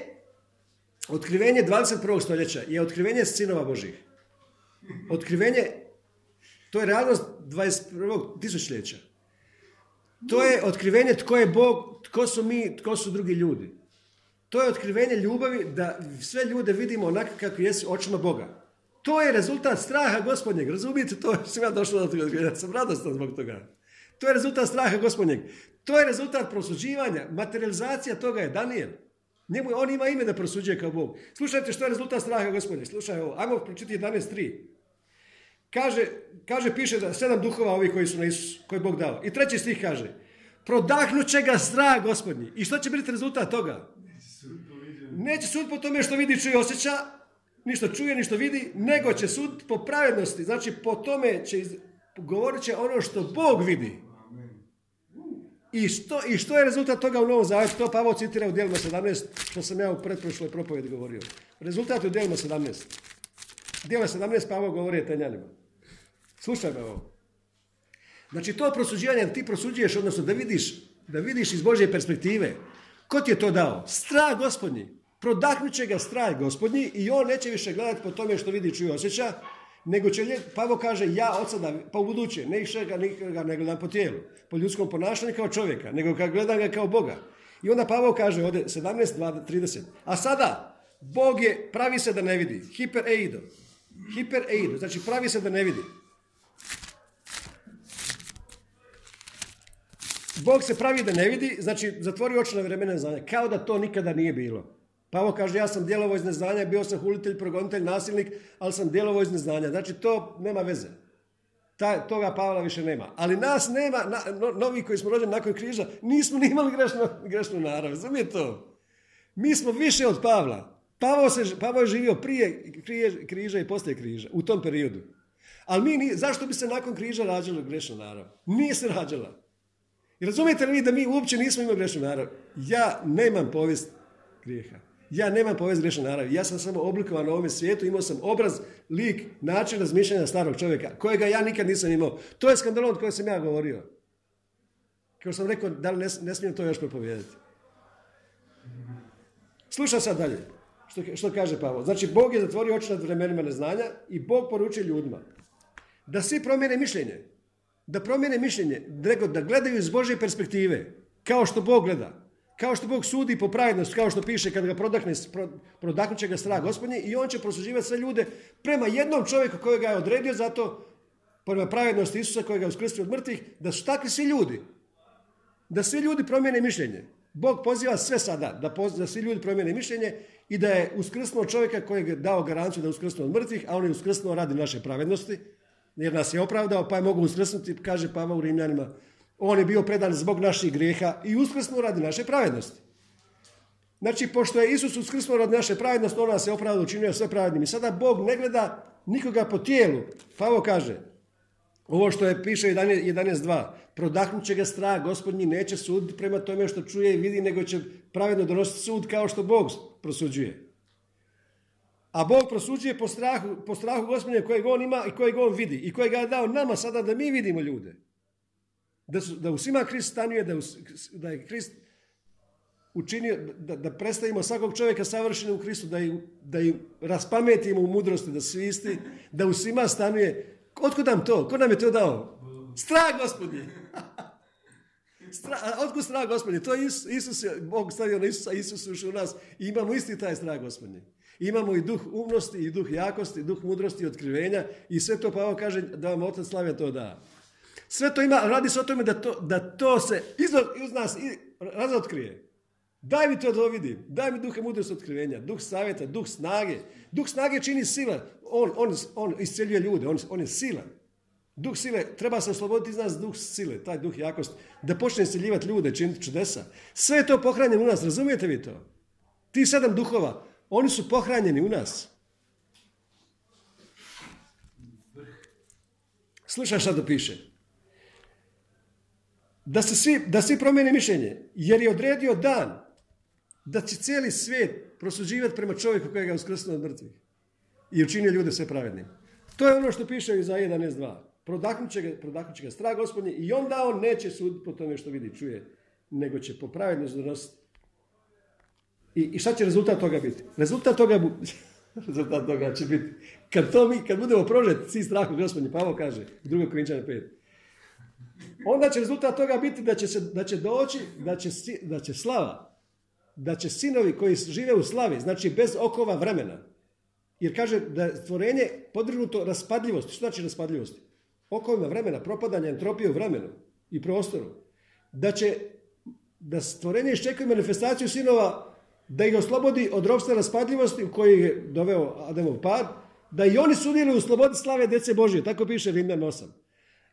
Speaker 1: Otkrivenje 21. stoljeća je otkrivenje sinova Božih. Otkrivenje, to je realnost 21. tisućljeća. To je otkrivenje tko je Bog, tko su mi, tko su drugi ljudi. To je otkrivenje ljubavi da sve ljude vidimo onako kako jesu očima Boga. To je rezultat straha gospodnjeg, razumijete? To sam ja došao do toga, ja sam radostan zbog toga. To je rezultat straha gospodnjeg. To je rezultat prosuđivanja, materializacija toga je Daniel. Njemu, on ima ime da prosuđuje kao Bog. Slušajte što je rezultat straha gospodnje. Slušaj ovo, ajmo pročitati 11.3. Kaže, kaže, piše da sedam duhova ovih koji su na Isus, koji je Bog dao. I treći stih kaže, prodahnut će ga strah gospodnji. I što će biti rezultat toga? Neće sud po tome što vidi, čuje, osjeća, ni što čuje, ni što vidi, nego će sud po pravednosti. Znači, po tome će, iz- govorit će ono što Bog vidi. I što, I što je rezultat toga u Novom Zavjetu? To Pavao citira u dijelima 17, što sam ja u pretprošloj propovjedi govorio. Rezultat je u dijelima 17. Dijela 17 Pavao govori Etenjanima. Slušaj me ovo. Znači to prosuđivanje, ti prosuđuješ, odnosno da vidiš, da vidiš iz Božje perspektive. Ko ti je to dao? Strah gospodnji. Prodahnut će ga strah gospodnji i on neće više gledati po tome što vidi, čuje, osjeća, nego će, Pavo kaže, ja od sada, pa u buduće, ne više ga nikoga ne gledam po tijelu, po ljudskom ponašanju kao čovjeka, nego kad gledam ga kao Boga. I onda Pavo kaže ovdje 17, 20, 30. A sada, Bog je, pravi se da ne vidi. Hiper eido. Hiper eido, znači pravi se da ne vidi. Bog se pravi da ne vidi, znači zatvori oči na vremena neznanja, kao da to nikada nije bilo. Pavo kaže, ja sam djelovo iz neznanja, bio sam hulitelj, progonitelj, nasilnik, ali sam djelovo iz neznanja. Znači to nema veze. Ta, toga Pavla više nema. Ali nas nema, na- no- novi koji smo rođeni nakon križa, nismo ni imali grešnu, grešnu narav. Razumije to? Mi smo više od Pavla. Pavao, se, Pavao je živio prije krije- križa i poslije križa, u tom periodu. Ali mi, ni- zašto bi se nakon križa rađala grešna narav? Nije se rađala. I razumijete li vi da mi uopće nismo imali grešnu narav? Ja nemam povijest grijeha. Ja nemam povijest grešne naravi. Ja sam samo oblikovan na ovome svijetu, imao sam obraz, lik, način razmišljanja starog čovjeka, kojega ja nikad nisam imao. To je skandalon o kojem sam ja govorio. Kao sam rekao, da li ne, ne smijem to još propovijedati. Slušaj sad dalje. Što, što kaže Pavao? Znači, Bog je zatvorio oči nad vremenima neznanja i Bog poručuje ljudima da svi promijene mišljenje. Da promijene mišljenje, da gledaju iz Božje perspektive, kao što Bog gleda. Kao što Bog sudi po pravednosti, kao što piše kada ga prodahne, pro, prodahnut će ga strah gospodnji i on će prosuđivati sve ljude prema jednom čovjeku kojega je odredio zato, prema pravednosti Isusa kojega je uskrstio od mrtvih, da su takvi svi ljudi. Da svi ljudi promijene mišljenje. Bog poziva sve sada da, da svi ljudi promijene mišljenje i da je uskrsnuo čovjeka kojeg je dao garanciju da je uskrsnuo od mrtvih, a on je uskrsnuo radi naše pravednosti, jer nas je opravdao, pa je mogu uskrsnuti, kaže Pavao u Rimljanima. On je bio predan zbog naših grijeha i uskrsnuo radi naše pravednosti. Znači, pošto je Isus uskrsnuo radi naše pravednosti, on nas je opravdao učinio sve pravednim. I sada Bog ne gleda nikoga po tijelu. Pavo kaže, Ovo što je piše 11 11.2. Prodahnut će ga strah, gospodnji neće suditi prema tome što čuje i vidi, nego će pravedno donositi sud kao što Bog prosuđuje. A Bog prosuđuje po strahu, po strahu gospodine kojeg on ima i kojeg on vidi. I kojeg ga je dao nama sada da mi vidimo ljude. Da, su, da u svima Krist stanuje, da, da je Krist učinio, da, da predstavimo svakog čovjeka savršenim u Kristu, da im, da im raspametimo u mudrosti, da su isti, da u svima stanuje. Otkud nam to? Ko nam je to dao? Strah gospodnji! Stra, otkud strah gospodnji? To je Isus, Bog stavio na Isusa, Isus ušao u nas i imamo isti taj strah gospodnji. Imamo i duh umnosti, i duh jakosti, i duh mudrosti, i otkrivenja i sve to Pavao kaže da vam Otac slave to da. Sve to ima, radi se o tome da to, da to se iz nas razotkrije. Daj mi to da vidim. Daj mi duha mudrosti otkrivenja, duh savjeta, duh snage. Duh snage čini sila. On, on, on isceljuje ljude, on, on je silan. Duh sile, treba se osloboditi iz nas duh sile, taj duh jakosti, da počne isceljivati ljude, činiti čudesa. Sve je to pohranjeno u nas, razumijete vi to? Ti sedam duhova, oni su pohranjeni u nas. Slušaj šta to piše. Da, se svi, da svi promijene mišljenje, jer je odredio dan da će cijeli svijet prosuđivati prema čovjeku kojega je uskrsnuo od mrtvih i učinio ljude sve pravednim. To je ono što piše Izaiji 11.2. Prodahnut će ga, prodahnut će ga strah gospodnji i onda on neće suditi po tome što vidi, čuje, nego će po pravednosti donositi. I, I šta će rezultat toga biti? Rezultat toga, bu, rezultat toga će biti, kad, to mi, kad budemo prožeti svi strahu gospodnji, Pavo kaže, u 2. Korinčane 5, onda će rezultat toga biti da će, se, da će doći, da će, da će slava, da će sinovi koji žive u slavi, znači bez okova vremena, jer kaže da je stvorenje podvrgnuto raspadljivosti. Što znači raspadljivosti? Okovima vremena, propadanja entropije u vremenu i prostoru. Da će da stvorenje iščekuje manifestaciju sinova da ih oslobodi od ropstva raspadljivosti u koji je doveo Adamov pad, da i oni sudjeluju u slobodi slave djece Božije, tako piše Rimljan 8.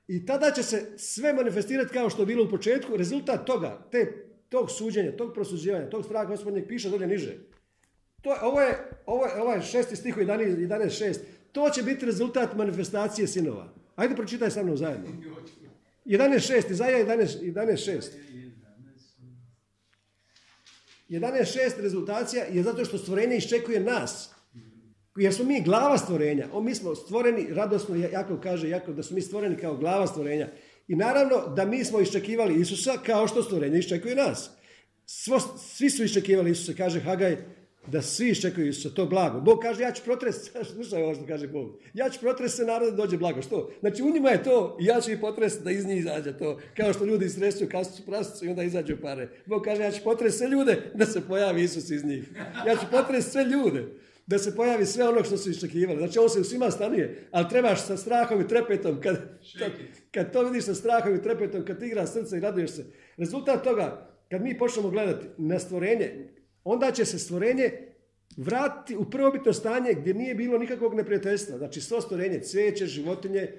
Speaker 1: I tada će se sve manifestirati kao što je bilo u početku. Rezultat toga, te, tog suđenja, tog prosuđivanja, tog straha gospodnjeg piše dolje niže. To, ovo je, ovo je, ovaj šesti stih u 11, 11.6. To će biti rezultat manifestacije sinova. Ajde pročitaj sa mnom zajedno. 11.6, Izaja 11, 11.6. 11.6 rezultacija je zato što stvorenje iščekuje nas. Jer smo mi glava stvorenja. O, mi smo stvoreni, radosno Jakov kaže, Jakov, da smo mi stvoreni kao glava stvorenja. I naravno da mi smo iščekivali Isusa kao što stvorenje iščekuje nas. Svo, svi su iščekivali Isusa, kaže Hagaj, da svi iščekuju Isusa, to blago. Bog kaže, ja ću protresti, slušaj ovo što kaže Bog, ja ću protresti se narod da dođe blago. Što? Znači u njima je to i ja ću ih potresti da iz njih izađe to. Kao što ljudi istresuju kasicu prasicu i onda izađu pare. Bog kaže, ja ću potresti sve ljude da se pojavi Isus iz njih. Ja ću potresti sve ljude da se pojavi sve ono što su iščekivali. Znači on se u svima stanuje, ali trebaš sa strahom i trepetom, kad, kad, kad to vidiš sa strahom i trepetom, kad ti igra srce i raduješ se. Rezultat toga, kad mi počnemo gledati na stvorenje, onda će se stvorenje vratiti u prvobitno stanje gdje nije bilo nikakvog neprijateljstva. Znači svo stvorenje, cvijeće, životinje,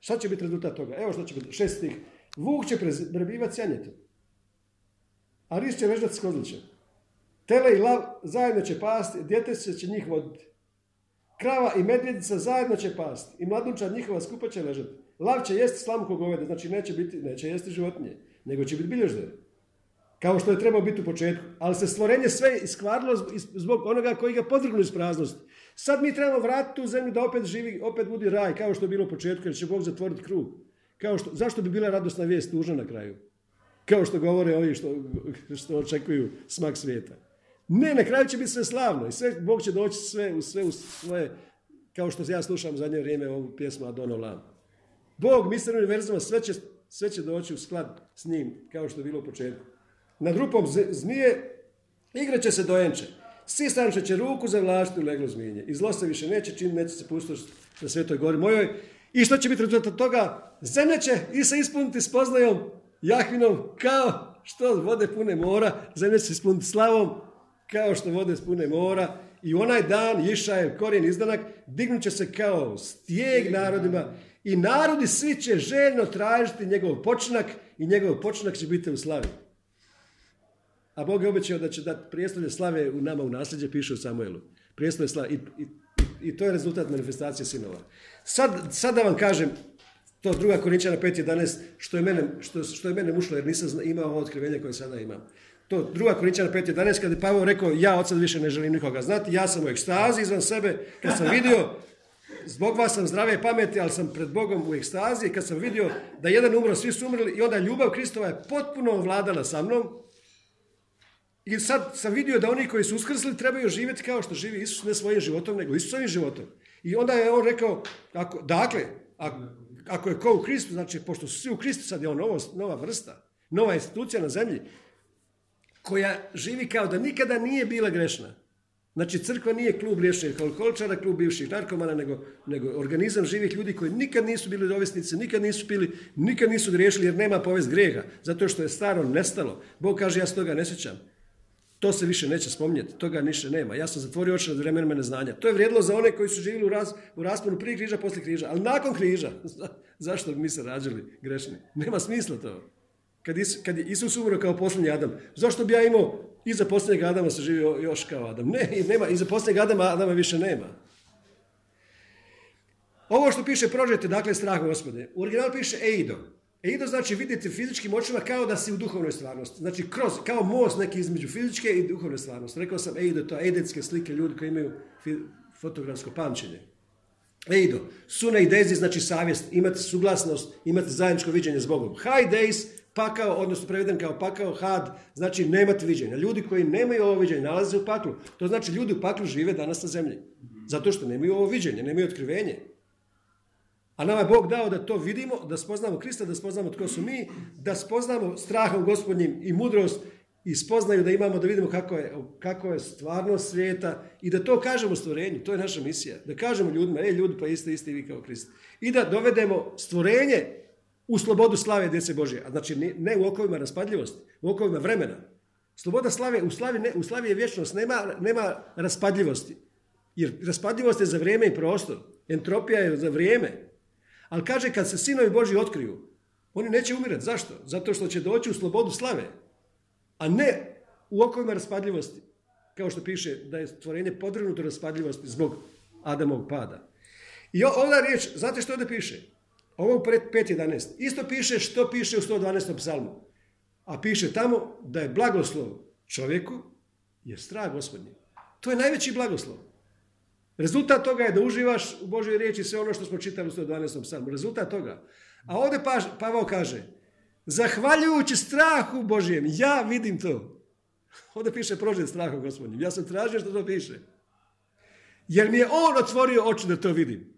Speaker 1: šta će biti rezultat toga? Evo što će biti, šest stih. Vuk će prebivati s janjetom, a ris će vežati s kozlićem. Tele i lav zajedno će pasti, djetešće će njih voditi. Krava i medvjedica zajedno će pasti i mladunčad njihova skupa će ležati. Lav će jesti slamku goveda, znači neće, biti, neće jesti životinje, nego će biti bilježdere. Kao što je trebao biti u početku. Ali se stvorenje sve iskvarilo zb- zbog onoga koji ga podvrgnu iz praznosti. Sad mi trebamo vratiti u zemlju da opet živi, opet budi raj, kao što je bilo u početku, jer će Bog zatvoriti krug. Kao što, zašto bi bila radosna vijest tužna na kraju? Kao što govore ovi što, što očekuju smak svijeta. Ne, na kraju će biti sve slavno i sve, Bog će doći sve, u sve u svoje, kao što ja slušam zadnje vrijeme ovu pjesmu Adona Lam. Bog, mister univerzuma, sve će, sve će doći u sklad s njim, kao što je bilo u početku. Nad rupom zmije igraće se dojenče. Sisanče će ruku zavlačiti u leglo zmijenje. I zlo se više neće činiti, neće se pustiti na svetoj gori mojoj. I što će biti rezultat toga? Zemlja će i se ispuniti spoznajom Jahvinom kao što vode pune mora. Zemlja će se ispuniti slavom kao što vode spune mora. I onaj dan, Išajev korijen izdanak, dignut će se kao stijeg narodima i narodi svi će željno tražiti njegov počinak i njegov počinak će biti u slavi. A Bog je obećao da će dati prijestolje slave u nama u nasljeđe, piše u Samuelu. Prijestolje slave. I, i, i to je rezultat manifestacije sinova. Sad, sad da vam kažem, to druga Korinčana 5.11, što je mene, što, što je mene mušlo jer nisam imao ovo otkrivenje koje sada imam. To druga Korinčana 5.11, kad je Pavao rekao, ja od sad više ne želim nikoga znati, ja sam u ekstazi izvan sebe, kad sam vidio, zbog vas sam zdrave pameti, ali sam pred Bogom u ekstazi, kad sam vidio da jedan umro, svi su umrli, i onda ljubav Kristova je potpuno vladala sa mnom, i sad sam vidio da oni koji su uskrsli trebaju živjeti kao što živi Isus, ne svojim životom, nego Isusovim životom. I onda je on rekao, ako, dakle, ako, ako je ko u Kristu, znači pošto su svi u Kristu, sad je on novo, nova vrsta, nova institucija na zemlji, koja živi kao da nikada nije bila grešna. Znači crkva nije klub liječenih alkoholičara, klub bivših narkomana, nego, nego organizam živih ljudi koji nikad nisu bili ovisnici, nikad nisu pili, nikad nisu griješili jer nema povest grijeha, zato što je staro nestalo. Bog kaže ja se toga ne sjećam. To se više neće spominjati, toga više nema. Ja sam zatvorio oči nad vremenima neznanja. To je vrijedilo za one koji su živjeli u, raz, u rasponu prije križa, poslije križa, ali nakon križa. Zašto bi mi se rađali grešni? Nema smisla to. Kad, kad je Isus umro kao posljednji Adam, zašto bi ja imao iza posljednjeg Adama se živio još kao Adam? Ne, nema, iza posljednjeg Adama Adama više nema. Ovo što piše prožete, dakle, strah gospode. U originalu piše eido. Eido znači vidjeti fizičkim očima kao da si u duhovnoj stvarnosti. Znači kroz, kao most neki između fizičke i duhovne stvarnosti. Rekao sam eido, to eidetske slike ljudi koji imaju fotografsko pamćenje. Eido, suna i dezi znači savjest, imate suglasnost, imate zajedničko viđenje s Bogom. High days, pakao, odnosno preveden kao pakao, had, znači nemate viđenja. Ljudi koji nemaju ovo viđenje nalaze u paklu. To znači ljudi u paklu žive danas na zemlji. Zato što nemaju ovo viđenje, nemaju otkrivenje. A nama je Bog dao da to vidimo, da spoznamo Krista, da spoznamo tko su mi, da spoznamo strahom gospodnjim i mudrost i spoznaju da imamo, da vidimo kako je, kako je stvarnost svijeta i da to kažemo stvorenju. To je naša misija. Da kažemo ljudima, e ljudi, pa isti, isti vi kao Krist. I da dovedemo stvorenje u slobodu slave djece Božje. A znači ne, u okovima raspadljivosti, u okovima vremena. Sloboda slave, u slavi, ne, u slavi je vječnost, nema, nema raspadljivosti. Jer raspadljivost je za vrijeme i prostor. Entropija je za vrijeme. Ali kaže kad se sinovi Božji otkriju, oni neće umirati. Zašto? Zato što će doći u slobodu slave, a ne u okovima raspadljivosti. Kao što piše da je stvorenje podvrgnuto raspadljivosti zbog Adamovog pada. I o- ova riječ, znate što ovdje piše? Ovo u 5.11. Isto piše što piše u 112. psalmu. A piše tamo da je blagoslov čovjeku je strah gospodnji. To je najveći blagoslov. Rezultat toga je da uživaš u Božoj riječi sve ono što smo čitali u 112. psalmu. Rezultat toga. A ovdje Paž- Pavao kaže, zahvaljujući strahu Božjem, ja vidim to. Ovdje piše prožet strahom gospodnjim. Ja sam tražio što to piše. Jer mi je on otvorio oči da to vidim.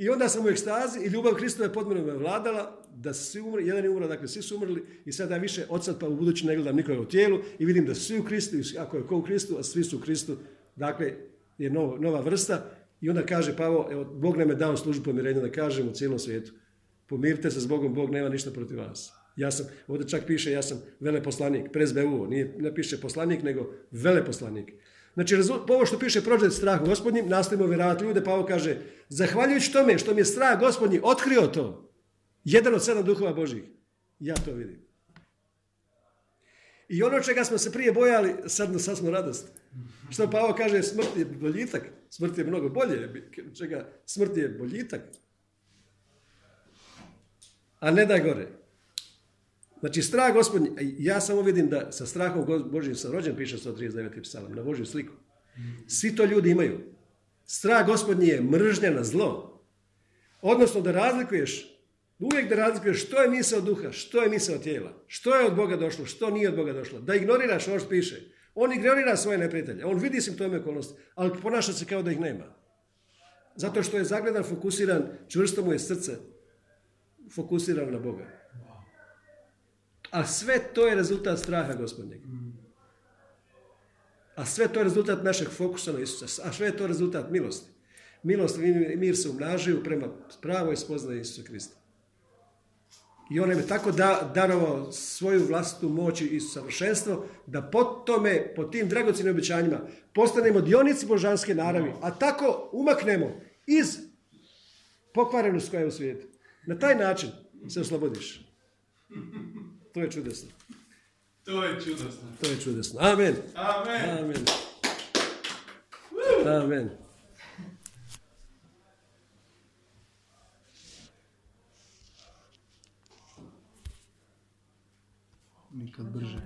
Speaker 1: I onda sam u ekstazi i ljubav Kristova je pod menom me vladala, da svi umrli, jedan je umro, dakle svi su umrli i sada ja više od sad pa u budući ne gledam nikoga u tijelu i vidim da svi u Kristu, ako je ko u Kristu, a svi su u Kristu, dakle je novo, nova vrsta i onda kaže Pavo, evo, Bog nam je dao službu pomirenja da kažem u cijelom svijetu. Pomirite se s Bogom, Bog nema ništa protiv vas. Ja sam, ovdje čak piše, ja sam veleposlanik, prezbeuo, nije, ne piše poslanik, nego veleposlanik. Znači, ovo što piše prođe strah gospodnjim, nastavimo vjerovati ljude, Pavo kaže, zahvaljujući tome što mi je strah gospodnji otkrio to, jedan od sedam duhova Božih, ja to vidim. I ono čega smo se prije bojali, sad, sad smo radost. Što Pavo kaže, smrt je boljitak, smrt je mnogo bolje, čega smrt je boljitak, a ne da gore. Znači, strah gospodnji, ja samo vidim da sa strahom Božjim sam rođen, piše 139. psalam, na Božju sliku. Svi to ljudi imaju. Strah gospodnji je mržnja na zlo. Odnosno da razlikuješ, uvijek da razlikuješ što je misao duha, što je misao tijela, što je od Boga došlo, što nije od Boga došlo. Da ignoriraš ono što piše. On ignorira svoje neprijatelje, on vidi simptome okolnosti, ali ponaša se kao da ih nema. Zato što je zagledan, fokusiran, čvrsto mu je srce fokusiran na Boga. A sve to je rezultat straha gospodnjeg. A sve to je rezultat našeg fokusa na Isusa. A sve je to rezultat milosti. Milost i mir se umnažuju prema pravoj spoznaji Isusa Krista. I on je tako da, darovao svoju vlastitu moć i savršenstvo da po tome, po tim dragocjenim obećanjima, postanemo dionici božanske naravi, a tako umaknemo iz pokvarenost koja je u svijetu. Na taj način se oslobodiš. To je čudesno.
Speaker 4: To je čudesno.
Speaker 1: To je čudesno. Amen.
Speaker 4: Amen.
Speaker 1: Amen. Amen.
Speaker 4: Nikad brže.